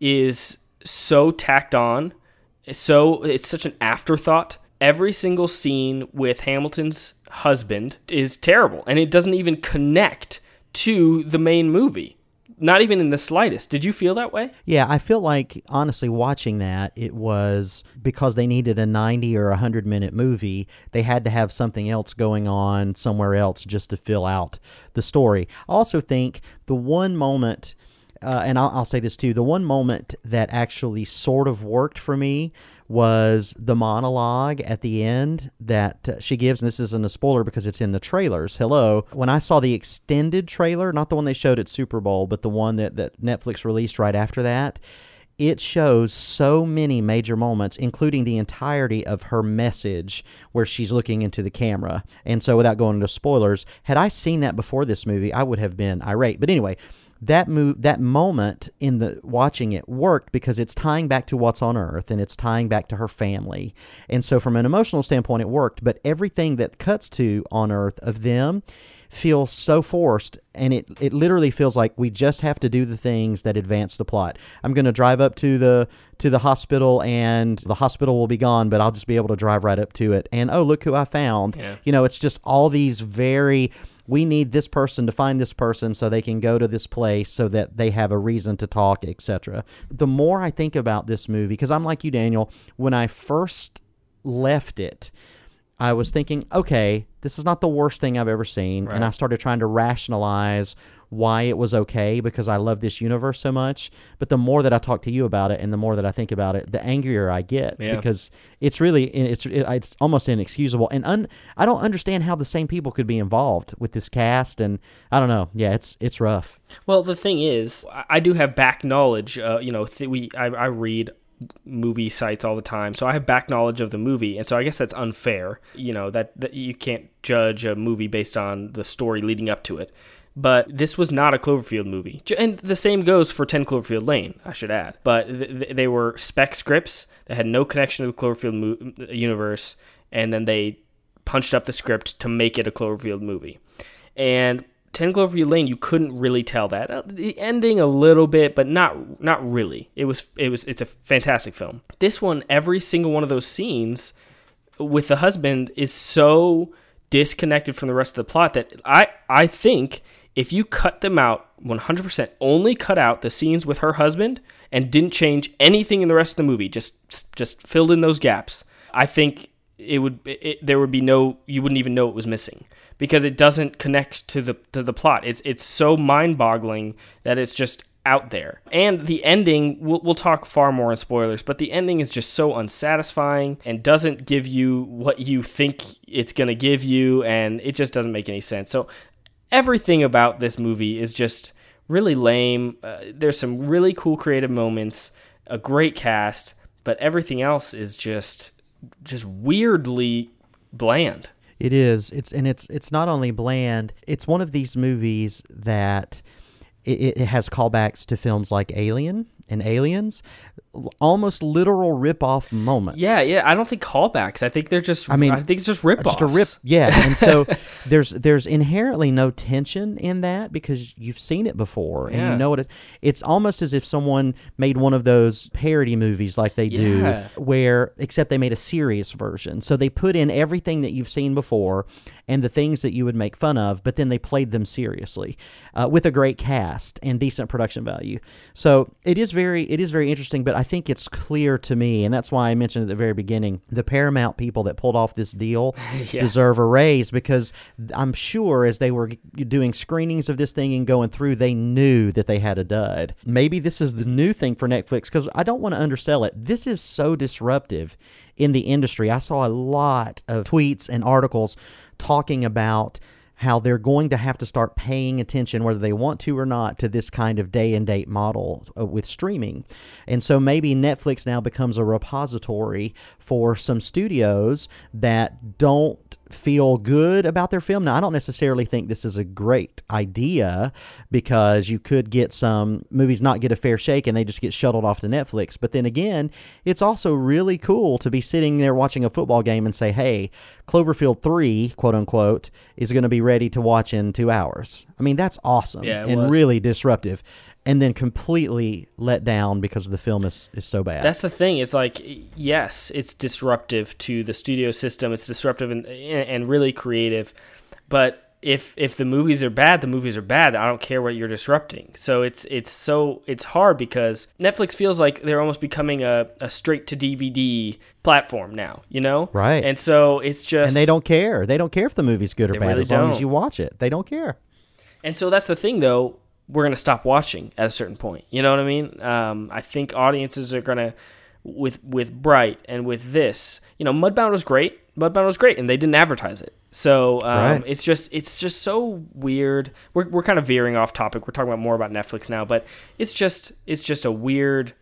[SPEAKER 5] is so tacked on. It's so it's such an afterthought. Every single scene with Hamilton's husband is terrible, and it doesn't even connect to the main movie. Not even in the slightest. Did you feel that way?
[SPEAKER 4] Yeah, I feel like honestly watching that it was because they needed a 90 or 100 minute movie, they had to have something else going on somewhere else just to fill out the story. I also think the one moment uh, and I'll, I'll say this too the one moment that actually sort of worked for me was the monologue at the end that uh, she gives and this isn't a spoiler because it's in the trailers hello when i saw the extended trailer not the one they showed at super bowl but the one that, that netflix released right after that it shows so many major moments, including the entirety of her message where she's looking into the camera. And so, without going into spoilers, had I seen that before this movie, I would have been irate. But anyway, that move, that moment in the watching it worked because it's tying back to what's on Earth and it's tying back to her family. And so, from an emotional standpoint, it worked. But everything that cuts to on Earth of them feels so forced and it, it literally feels like we just have to do the things that advance the plot i'm going to drive up to the to the hospital and the hospital will be gone but i'll just be able to drive right up to it and oh look who i found
[SPEAKER 5] Yeah.
[SPEAKER 4] you know it's just all these very we need this person to find this person so they can go to this place so that they have a reason to talk etc the more i think about this movie because i'm like you daniel when i first left it I was thinking, okay, this is not the worst thing I've ever seen. And I started trying to rationalize why it was okay because I love this universe so much. But the more that I talk to you about it and the more that I think about it, the angrier I get
[SPEAKER 5] Yeah.
[SPEAKER 4] because it's really, it's, it's almost inexcusable. And un, I don't understand how the same people could be involved with this cast. And I don't know. Yeah, it's, it's rough.
[SPEAKER 5] Well, the thing is, I- I do have back knowledge. Uh, you know, th- we I, I read movie sites all the time, so I have back knowledge of the movie, and so I guess that's unfair. You know that, that you can't judge a movie based on the story leading up to it. But this was not a Cloverfield movie, and the same goes for Ten Cloverfield Lane. I should add, but th- th- they were spec scripts that had no connection to the Cloverfield mo- universe, and then they punched up the script to make it a Cloverfield movie. And 10 Cloverfield Lane, you couldn't really tell that. Uh, The ending a little bit, but not not really. It was it was it's a fantastic film. This one, every single one of those scenes with the husband is so disconnected from the rest of the plot that I I think if you cut them out 100%, only cut out the scenes with her husband and didn't change anything in the rest of the movie, just just filled in those gaps, I think it would it, there would be no you wouldn't even know it was missing because it doesn't connect to the to the plot. It's it's so mind-boggling that it's just out there. And the ending, we'll, we'll talk far more in spoilers, but the ending is just so unsatisfying and doesn't give you what you think it's going to give you, and it just doesn't make any sense. So everything about this movie is just really lame. Uh, there's some really cool creative moments, a great cast, but everything else is just just weirdly bland.
[SPEAKER 4] It is. It's and it's it's not only bland. It's one of these movies that it, it has callbacks to films like Alien and Aliens, almost literal rip-off moments.
[SPEAKER 5] Yeah, yeah. I don't think callbacks. I think they're just. I mean, I think it's just rip
[SPEAKER 4] Just a rip. Yeah, and so there's there's inherently no tension in that because you've seen it before and
[SPEAKER 5] Yeah.
[SPEAKER 4] you know what it. It's almost as if someone made one of those parody movies like they
[SPEAKER 5] Yeah.
[SPEAKER 4] do, where except they made a serious version. So they put in everything that you've seen before and the things that you would make fun of, but then they played them seriously uh, with a great cast and decent production value. So it is very it is very interesting, but I think it's clear to me, and that's why I mentioned at the very beginning the Paramount people that pulled off this deal
[SPEAKER 5] Yeah.
[SPEAKER 4] deserve a raise because I'm sure as they were doing screenings of this thing and going through, they knew that they had a dud. Maybe this is the new thing for Netflix because I don't want to undersell it. This is so disruptive in the industry. I saw a lot of tweets and articles talking about how they're going to have to start paying attention, whether they want to or not, to this kind of day and date model uh, with streaming. And so maybe Netflix now becomes a repository for some studios that don't feel good about their film. Now, I don't necessarily think this is a great idea because you could get some movies not get a fair shake and they just get shuttled off to Netflix. But then again, it's also really cool to be sitting there watching a football game and say, hey, Cloverfield 3, quote unquote, is going to be ready to watch in two hours. I mean, that's awesome
[SPEAKER 5] Yeah,
[SPEAKER 4] and
[SPEAKER 5] was.
[SPEAKER 4] really disruptive. And then completely let down because the film is, is so bad.
[SPEAKER 5] That's the thing. It's like yes, it's disruptive to the studio system. It's disruptive and and really creative. But if if the movies are bad, the movies are bad. I don't care what you're disrupting. So it's it's so it's hard because Netflix feels like they're almost becoming a, a straight to DVD platform now. You know,
[SPEAKER 4] Right.
[SPEAKER 5] And so it's just
[SPEAKER 4] and they don't care. They don't care if the movie's good or bad
[SPEAKER 5] really
[SPEAKER 4] as long as you watch it. They don't care.
[SPEAKER 5] And so that's the thing, though. We're gonna stop watching at a certain point. You know what I mean? Um, I think audiences are gonna, with with Bright and with this. You know, Mudbound was great. Mudbound was great, and they didn't advertise it. So um,
[SPEAKER 4] Right.
[SPEAKER 5] it's just it's just so weird. We're we're kind of veering off topic. We're talking about more about Netflix now, but it's just it's just a weird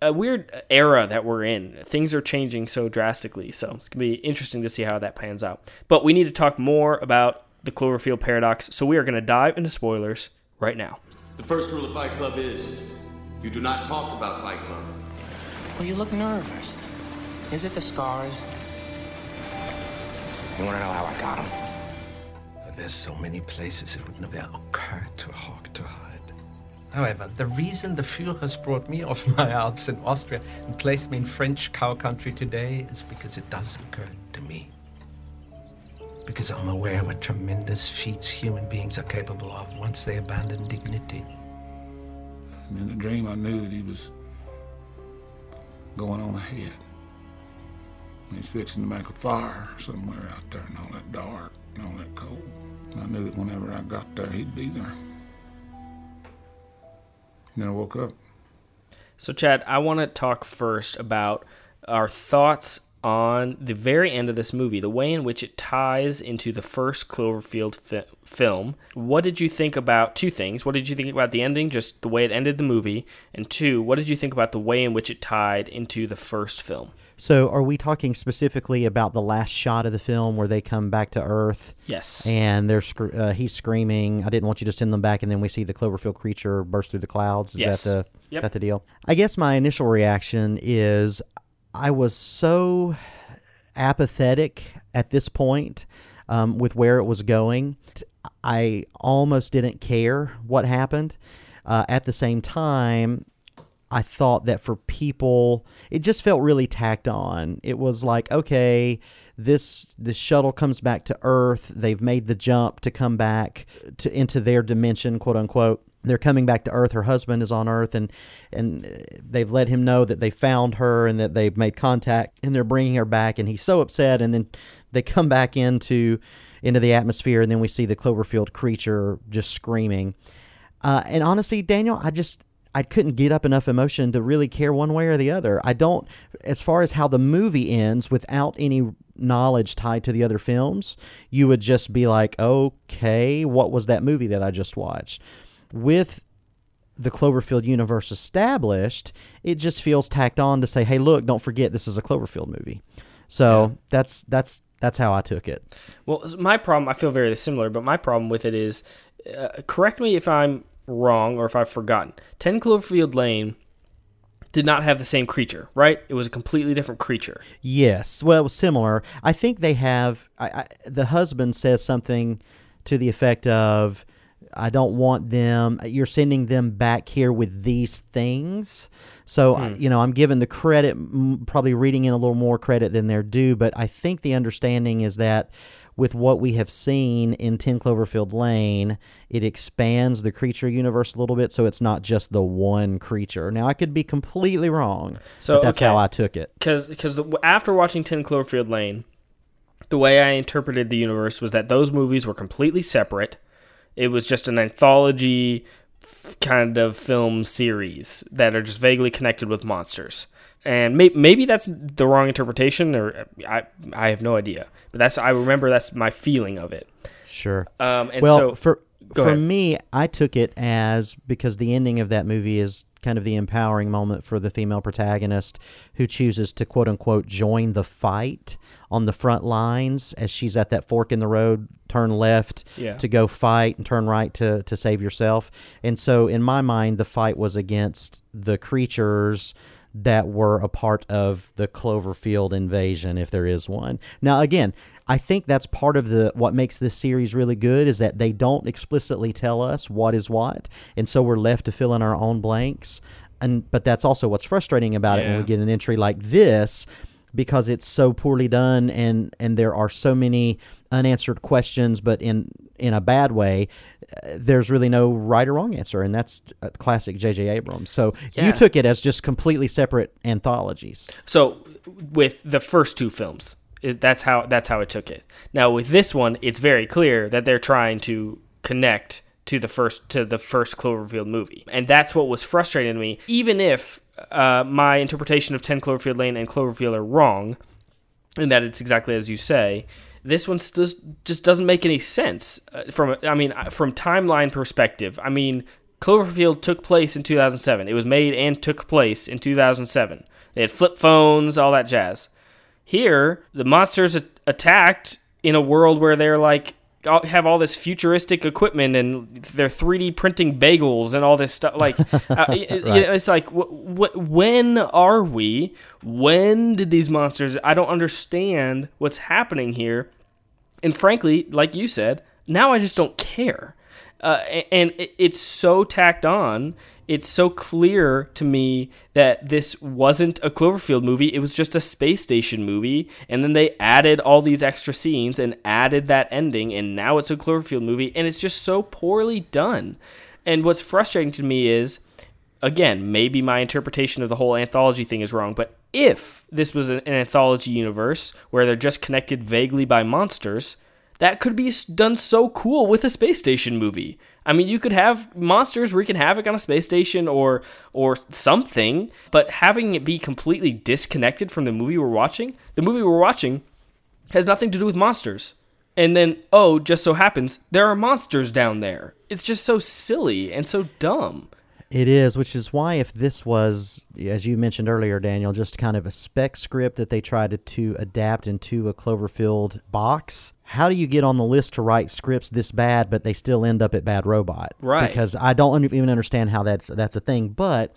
[SPEAKER 5] a weird era that we're in. Things are changing so drastically, so it's gonna be interesting to see how that pans out. But we need to talk more about the Cloverfield paradox, so we are gonna dive into spoilers right now.
[SPEAKER 10] The first rule of Fight Club is you do not talk about Fight Club.
[SPEAKER 11] Well, you look nervous. Is it the scars? You want to know how I got them?
[SPEAKER 12] There's so many places it would never occur to a Hawk to hide. However, the reason the Führers brought me off my Alps in Austria and placed me in French cow country today is because it does occur to me. Because I'm aware of what tremendous feats human beings are capable of once they abandon dignity.
[SPEAKER 13] And in the dream, I knew that he was going on ahead. He's fixing to make a fire somewhere out there in all that dark and all that cold. And I knew that whenever I got there, he'd be there. then I woke up.
[SPEAKER 5] So, Chad, I want to talk first about our thoughts on the very end of this movie, the way in which it ties into the first Cloverfield fi- film. What did you think about two things? What did you think about the ending, just the way it ended the movie? And two, what did you think about the way in which it tied into the first film?
[SPEAKER 4] So, are we talking specifically about the last shot of the film where they come back to Earth?
[SPEAKER 5] Yes.
[SPEAKER 4] And they're sc- uh, he's screaming, "I didn't want you to send them back," and then we see the Cloverfield creature burst through the clouds. Is
[SPEAKER 5] Yes.
[SPEAKER 4] that the
[SPEAKER 5] Yep.
[SPEAKER 4] that the deal? I guess my initial reaction is I was so apathetic at this point um, with where it was going. I almost didn't care what happened. Uh, at the same time, I thought that for people, it just felt really tacked on. It was like, okay, this this shuttle comes back to Earth. They've made the jump to come back to into their dimension, quote unquote. They're coming back to Earth. Her husband is on Earth, and and uh, they've let him know that they found her and that they've made contact, and they're bringing her back. And he's so upset. And then they come back into into the atmosphere, and then we see the Cloverfield creature just screaming. Uh, and honestly, Daniel, I just I couldn't get up enough emotion to really care one way or the other. I don't, as far as how the movie ends without any knowledge tied to the other films, you would just be like, okay, what was that movie that I just watched? With the Cloverfield universe established, it just feels tacked on to say, "Hey, look, don't forget this is a Cloverfield movie." So that's that's that's how I took it.
[SPEAKER 5] Well, my problem, I feel very similar, but my problem with it is, uh, correct me if I'm wrong or if I've forgotten. Ten Cloverfield Lane did not have the same creature, right? It was a completely different creature.
[SPEAKER 4] Yes, well, it was similar. I think they have. I, I, the husband says something to the effect of, "I don't want them. You're sending them back here with these things." So
[SPEAKER 5] Hmm.
[SPEAKER 4] I- you know, I'm giving the credit, probably reading in a little more credit than they're due. But I think the understanding is that with what we have seen in 10 Cloverfield Lane, it expands the creature universe a little bit, so it's not just the one creature. Now I could be completely wrong,
[SPEAKER 5] So
[SPEAKER 4] but that's how. I took it.
[SPEAKER 5] because after watching Ten Cloverfield Lane, the way I interpreted the universe was that those movies were completely separate. It was just an anthology f- kind of film series that are just vaguely connected with monsters. And may- maybe that's the wrong interpretation, or I I have no idea. But that's I remember that's my feeling of it.
[SPEAKER 4] Sure.
[SPEAKER 5] Um, and
[SPEAKER 4] well,
[SPEAKER 5] so
[SPEAKER 4] for for
[SPEAKER 5] ahead.
[SPEAKER 4] me, I took it as because the ending of that movie is kind of the empowering moment for the female protagonist who chooses to quote unquote join the fight on the front lines as she's at that fork in the road, turn left
[SPEAKER 5] Yeah.
[SPEAKER 4] to go fight and turn right to to save yourself. And so in my mind the fight was against the creatures that were a part of the Cloverfield invasion, if there is one. Now, again, I think that's part of the what makes this series really good is that they don't explicitly tell us what is what, and so we're left to fill in our own blanks. And but that's also what's frustrating about it when we get an entry like this because it's so poorly done and and there are so many unanswered questions but in in a bad way uh, there's really no right or wrong answer. And that's classic JJ Abrams. So
[SPEAKER 5] Yeah.
[SPEAKER 4] you took it as just completely separate anthologies.
[SPEAKER 5] So with the first two films, it, that's how that's how I took it. Now with this one, it's very clear that they're trying to connect to the first to the first Cloverfield movie, and that's what was frustrating to me. Even if uh, my interpretation of Ten Cloverfield Lane and Cloverfield are wrong, and that it's exactly as you say. This one still just doesn't make any sense uh, from I mean uh, from timeline perspective. I mean Cloverfield took place in 2007. It was made and took place in 2007. They had flip phones, all that jazz. Here, the monsters a- attacked in a world where they're like have all this futuristic equipment and they're 3D printing bagels and all this stuff. Like, uh,
[SPEAKER 4] Right.
[SPEAKER 5] it's like, wh- wh- when are we? When did these monsters? I don't understand what's happening here. And frankly, like you said, now I just don't care. Uh, and it's so tacked on. It's so clear to me that this wasn't a Cloverfield movie. It was just a space station movie. And then they added all these extra scenes and added that ending. And now it's a Cloverfield movie. And it's just so poorly done. And what's frustrating to me is again, maybe my interpretation of the whole anthology thing is wrong, but if this was an, an anthology universe where they're just connected vaguely by monsters, that could be done so cool with a space station movie. I mean, you could have monsters wreaking havoc on a space station or or something, but having it be completely disconnected from the movie we're watching, the movie we're watching has nothing to do with monsters. And then, oh, just so happens there are monsters down there. It's just so silly and so dumb.
[SPEAKER 4] It is, which is why if this was, as you mentioned earlier, Daniel, just kind of a spec script that they tried to, to adapt into a Cloverfield box, how do you get on the list to write scripts this bad, but they still end up at Bad Robot?
[SPEAKER 5] Right.
[SPEAKER 4] Because I don't even understand how that's that's a thing. But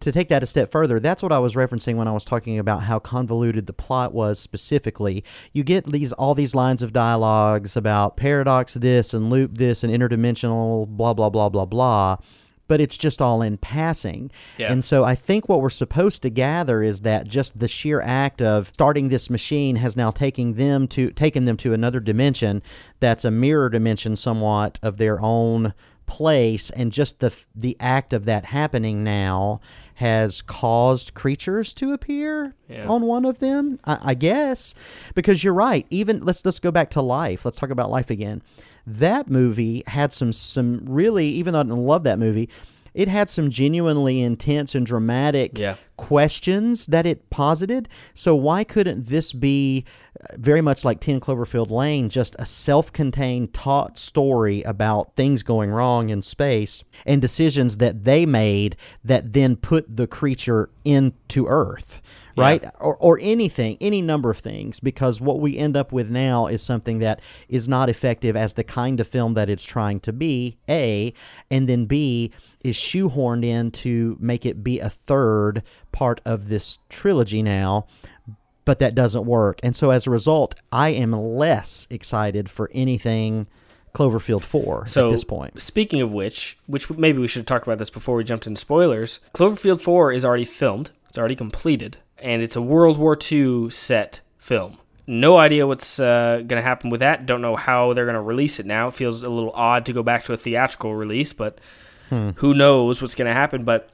[SPEAKER 4] to take that a step further, that's what I was referencing when I was talking about how convoluted the plot was specifically. You get these all these lines of dialogues about paradox this and loop this and interdimensional blah blah blah blah blah but it's just all in passing.
[SPEAKER 5] Yeah.
[SPEAKER 4] And so I think what we're supposed to gather is that just the sheer act of starting this machine has now taken them to taken them to another dimension that's a mirror dimension somewhat of their own place and just the the act of that happening now has caused creatures to appear
[SPEAKER 5] Yeah.
[SPEAKER 4] on one of them I, I guess because you're right even let's let's go back to life let's talk about life again that movie had some some really even though I didn't love that movie it had some genuinely intense and dramatic
[SPEAKER 5] Yeah.
[SPEAKER 4] questions that it posited. So why couldn't this be uh, very much like 10 Cloverfield Lane, just a self-contained taut story about things going wrong in space and decisions that they made that then put the creature into Earth? Right? Or, or anything, any number of things, because what we end up with now is something that is not effective as the kind of film that it's trying to be, A, and then B, is shoehorned in to make it be a third part of this trilogy now. But that doesn't work. And so as a result, I am less excited for anything Cloverfield 4
[SPEAKER 5] So
[SPEAKER 4] at this point.
[SPEAKER 5] Speaking of which, which maybe we should have talked about this before we jumped into spoilers. Cloverfield 4 is already filmed. It's already completed, and it's a World War II set film. No idea what's uh, going to happen with that. Don't know how they're going to release it now. It feels a little odd to go back to a theatrical release, but
[SPEAKER 4] Hmm.
[SPEAKER 5] who knows what's going to happen. But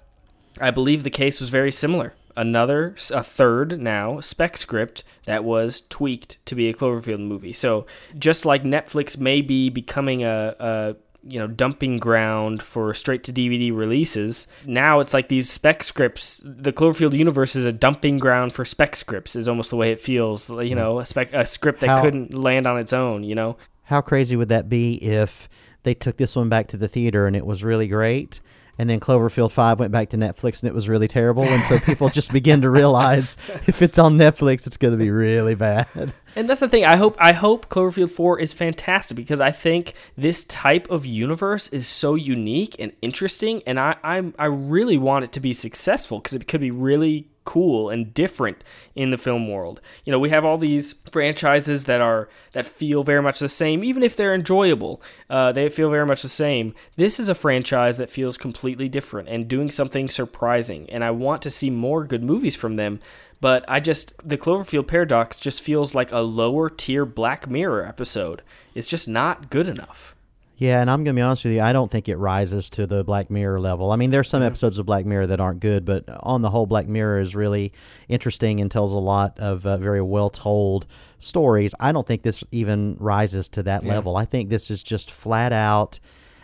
[SPEAKER 5] I believe the case was very similar. Another, a third now, spec script that was tweaked to be a Cloverfield movie. So just like Netflix may be becoming a, a you know dumping ground for straight to DVD releases, now it's like these spec scripts. The Cloverfield universe is a dumping ground for spec scripts. Is almost the way it feels. You hmm. know, a spec a script that
[SPEAKER 4] How-
[SPEAKER 5] couldn't land on its own. You know.
[SPEAKER 4] How crazy would that be if they took this one back to the theater and it was really great? And then Cloverfield 5 went back to Netflix and it was really terrible. And so people just begin to realize if it's on Netflix, it's going to be really bad.
[SPEAKER 5] And that's the thing. I hope I hope Cloverfield 4 is fantastic because I think this type of universe is so unique and interesting and I I, I really want it to be successful because it could be really cool and different in the film world. You know, we have all these franchises that are that feel very much the same even if they're enjoyable. Uh, they feel very much the same. This is a franchise that feels completely different and doing something surprising and I want to see more good movies from them. But I just the Cloverfield paradox just feels like a lower tier Black Mirror episode. It's just not good enough.
[SPEAKER 4] Yeah, and I'm going to be honest with you, I don't think it rises to the Black Mirror level. I mean, there's some episodes of Black Mirror that aren't good, but on the whole, Black Mirror is really interesting and tells a lot of uh, very well told stories. I don't think this even rises to that
[SPEAKER 5] Yeah.
[SPEAKER 4] level. I think this is just flat out.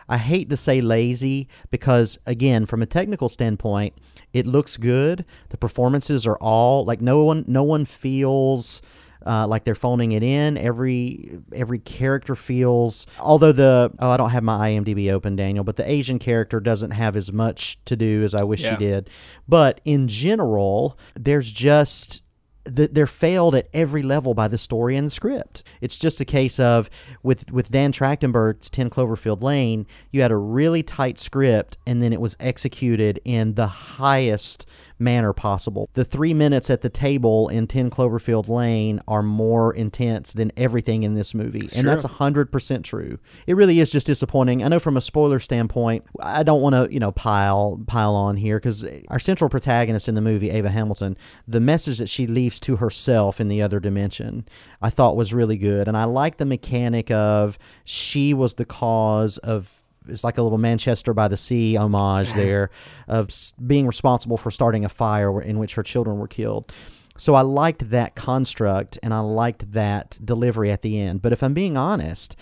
[SPEAKER 4] I hate to say lazy because, again, from a technical standpoint, it looks good. The performances are all like no one, no one feels uh, like they're phoning it in. Every every character feels. Although the oh, I don't have my IMDb open, Daniel, but the Asian character doesn't have as much to do as I wish
[SPEAKER 5] Yeah.
[SPEAKER 4] she did. But in general, there's just they're failed at every level by the story and the script. It's just a case of with with Dan Trachtenberg's Ten Cloverfield Lane, you had a really tight script, and then it was executed in the highest manner possible. The three minutes at the table in 10 Cloverfield Lane are more intense than everything in this movie. and that's
[SPEAKER 5] true.
[SPEAKER 4] 100% true. It really is just disappointing. I know from a spoiler standpoint, I don't want to, you know, pile pile on here cuz our central protagonist in the movie, Ava Hamilton, the message that she leaves to herself in the other dimension, I thought was really good. And I like the mechanic of she was the cause of it's like a little Manchester by the Sea homage there of being responsible for starting a fire in which her children were killed. So I liked that construct and I liked that delivery at the end. But if I'm being honest,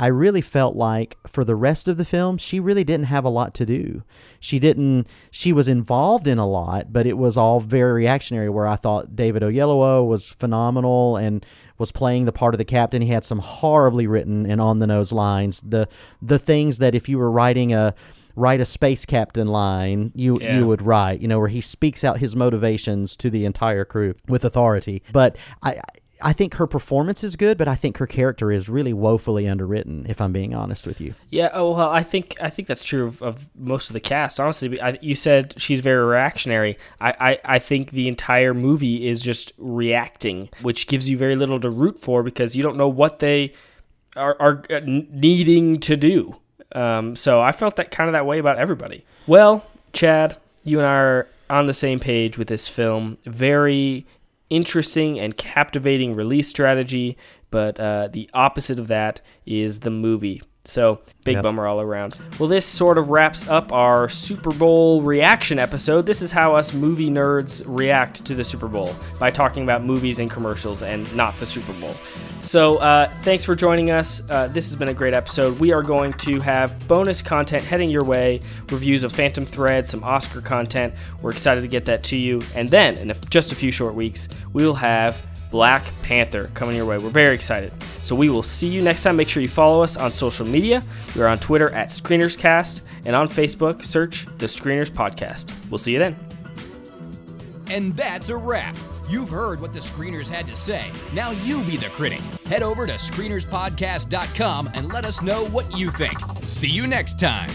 [SPEAKER 4] I really felt like for the rest of the film, she really didn't have a lot to do. She didn't. She was involved in a lot, but it was all very reactionary. Where I thought David Oyelowo was phenomenal and was playing the part of the captain. He had some horribly written and on the nose lines. The the things that if you were writing a write a space captain line you
[SPEAKER 5] Yeah.
[SPEAKER 4] you would write you know where he speaks out his motivations to the entire crew with authority but i i think her performance is good but i think her character is really woefully underwritten if i'm being honest with you
[SPEAKER 5] Yeah, oh well, I think I think that's true of, of most of the cast. Honestly, I, you said she's very reactionary. I, I, I think the entire movie is just reacting, which gives you very little to root for because you don't know what they are, are uh, needing to do. Um, so I felt that kind of that way about everybody. Well, Chad, you and I are on the same page with this film. Very interesting and captivating release strategy, but uh, the opposite of that is the movie. So big
[SPEAKER 4] Yep.
[SPEAKER 5] bummer all around. Well, this sort of wraps up our Super Bowl reaction episode. This is how us movie nerds react to the Super Bowl by talking about movies and commercials and not the Super Bowl. So uh, thanks for joining us. Uh, this has been a great episode. We are going to have bonus content heading your way, reviews of Phantom Thread, some Oscar content. We're excited to get that to you. And then in just a few short weeks, we will have Black Panther coming your way. We're very excited. So we will see you next time. Make sure you follow us on social media. We are on Twitter at ScreenersCast and on Facebook, search the Screeners Podcast. We'll see you then.
[SPEAKER 3] And that's a wrap. You've heard what the screeners had to say. Now you be the critic. Head over to screenerspodcast.com and let us know what you think. See you next time.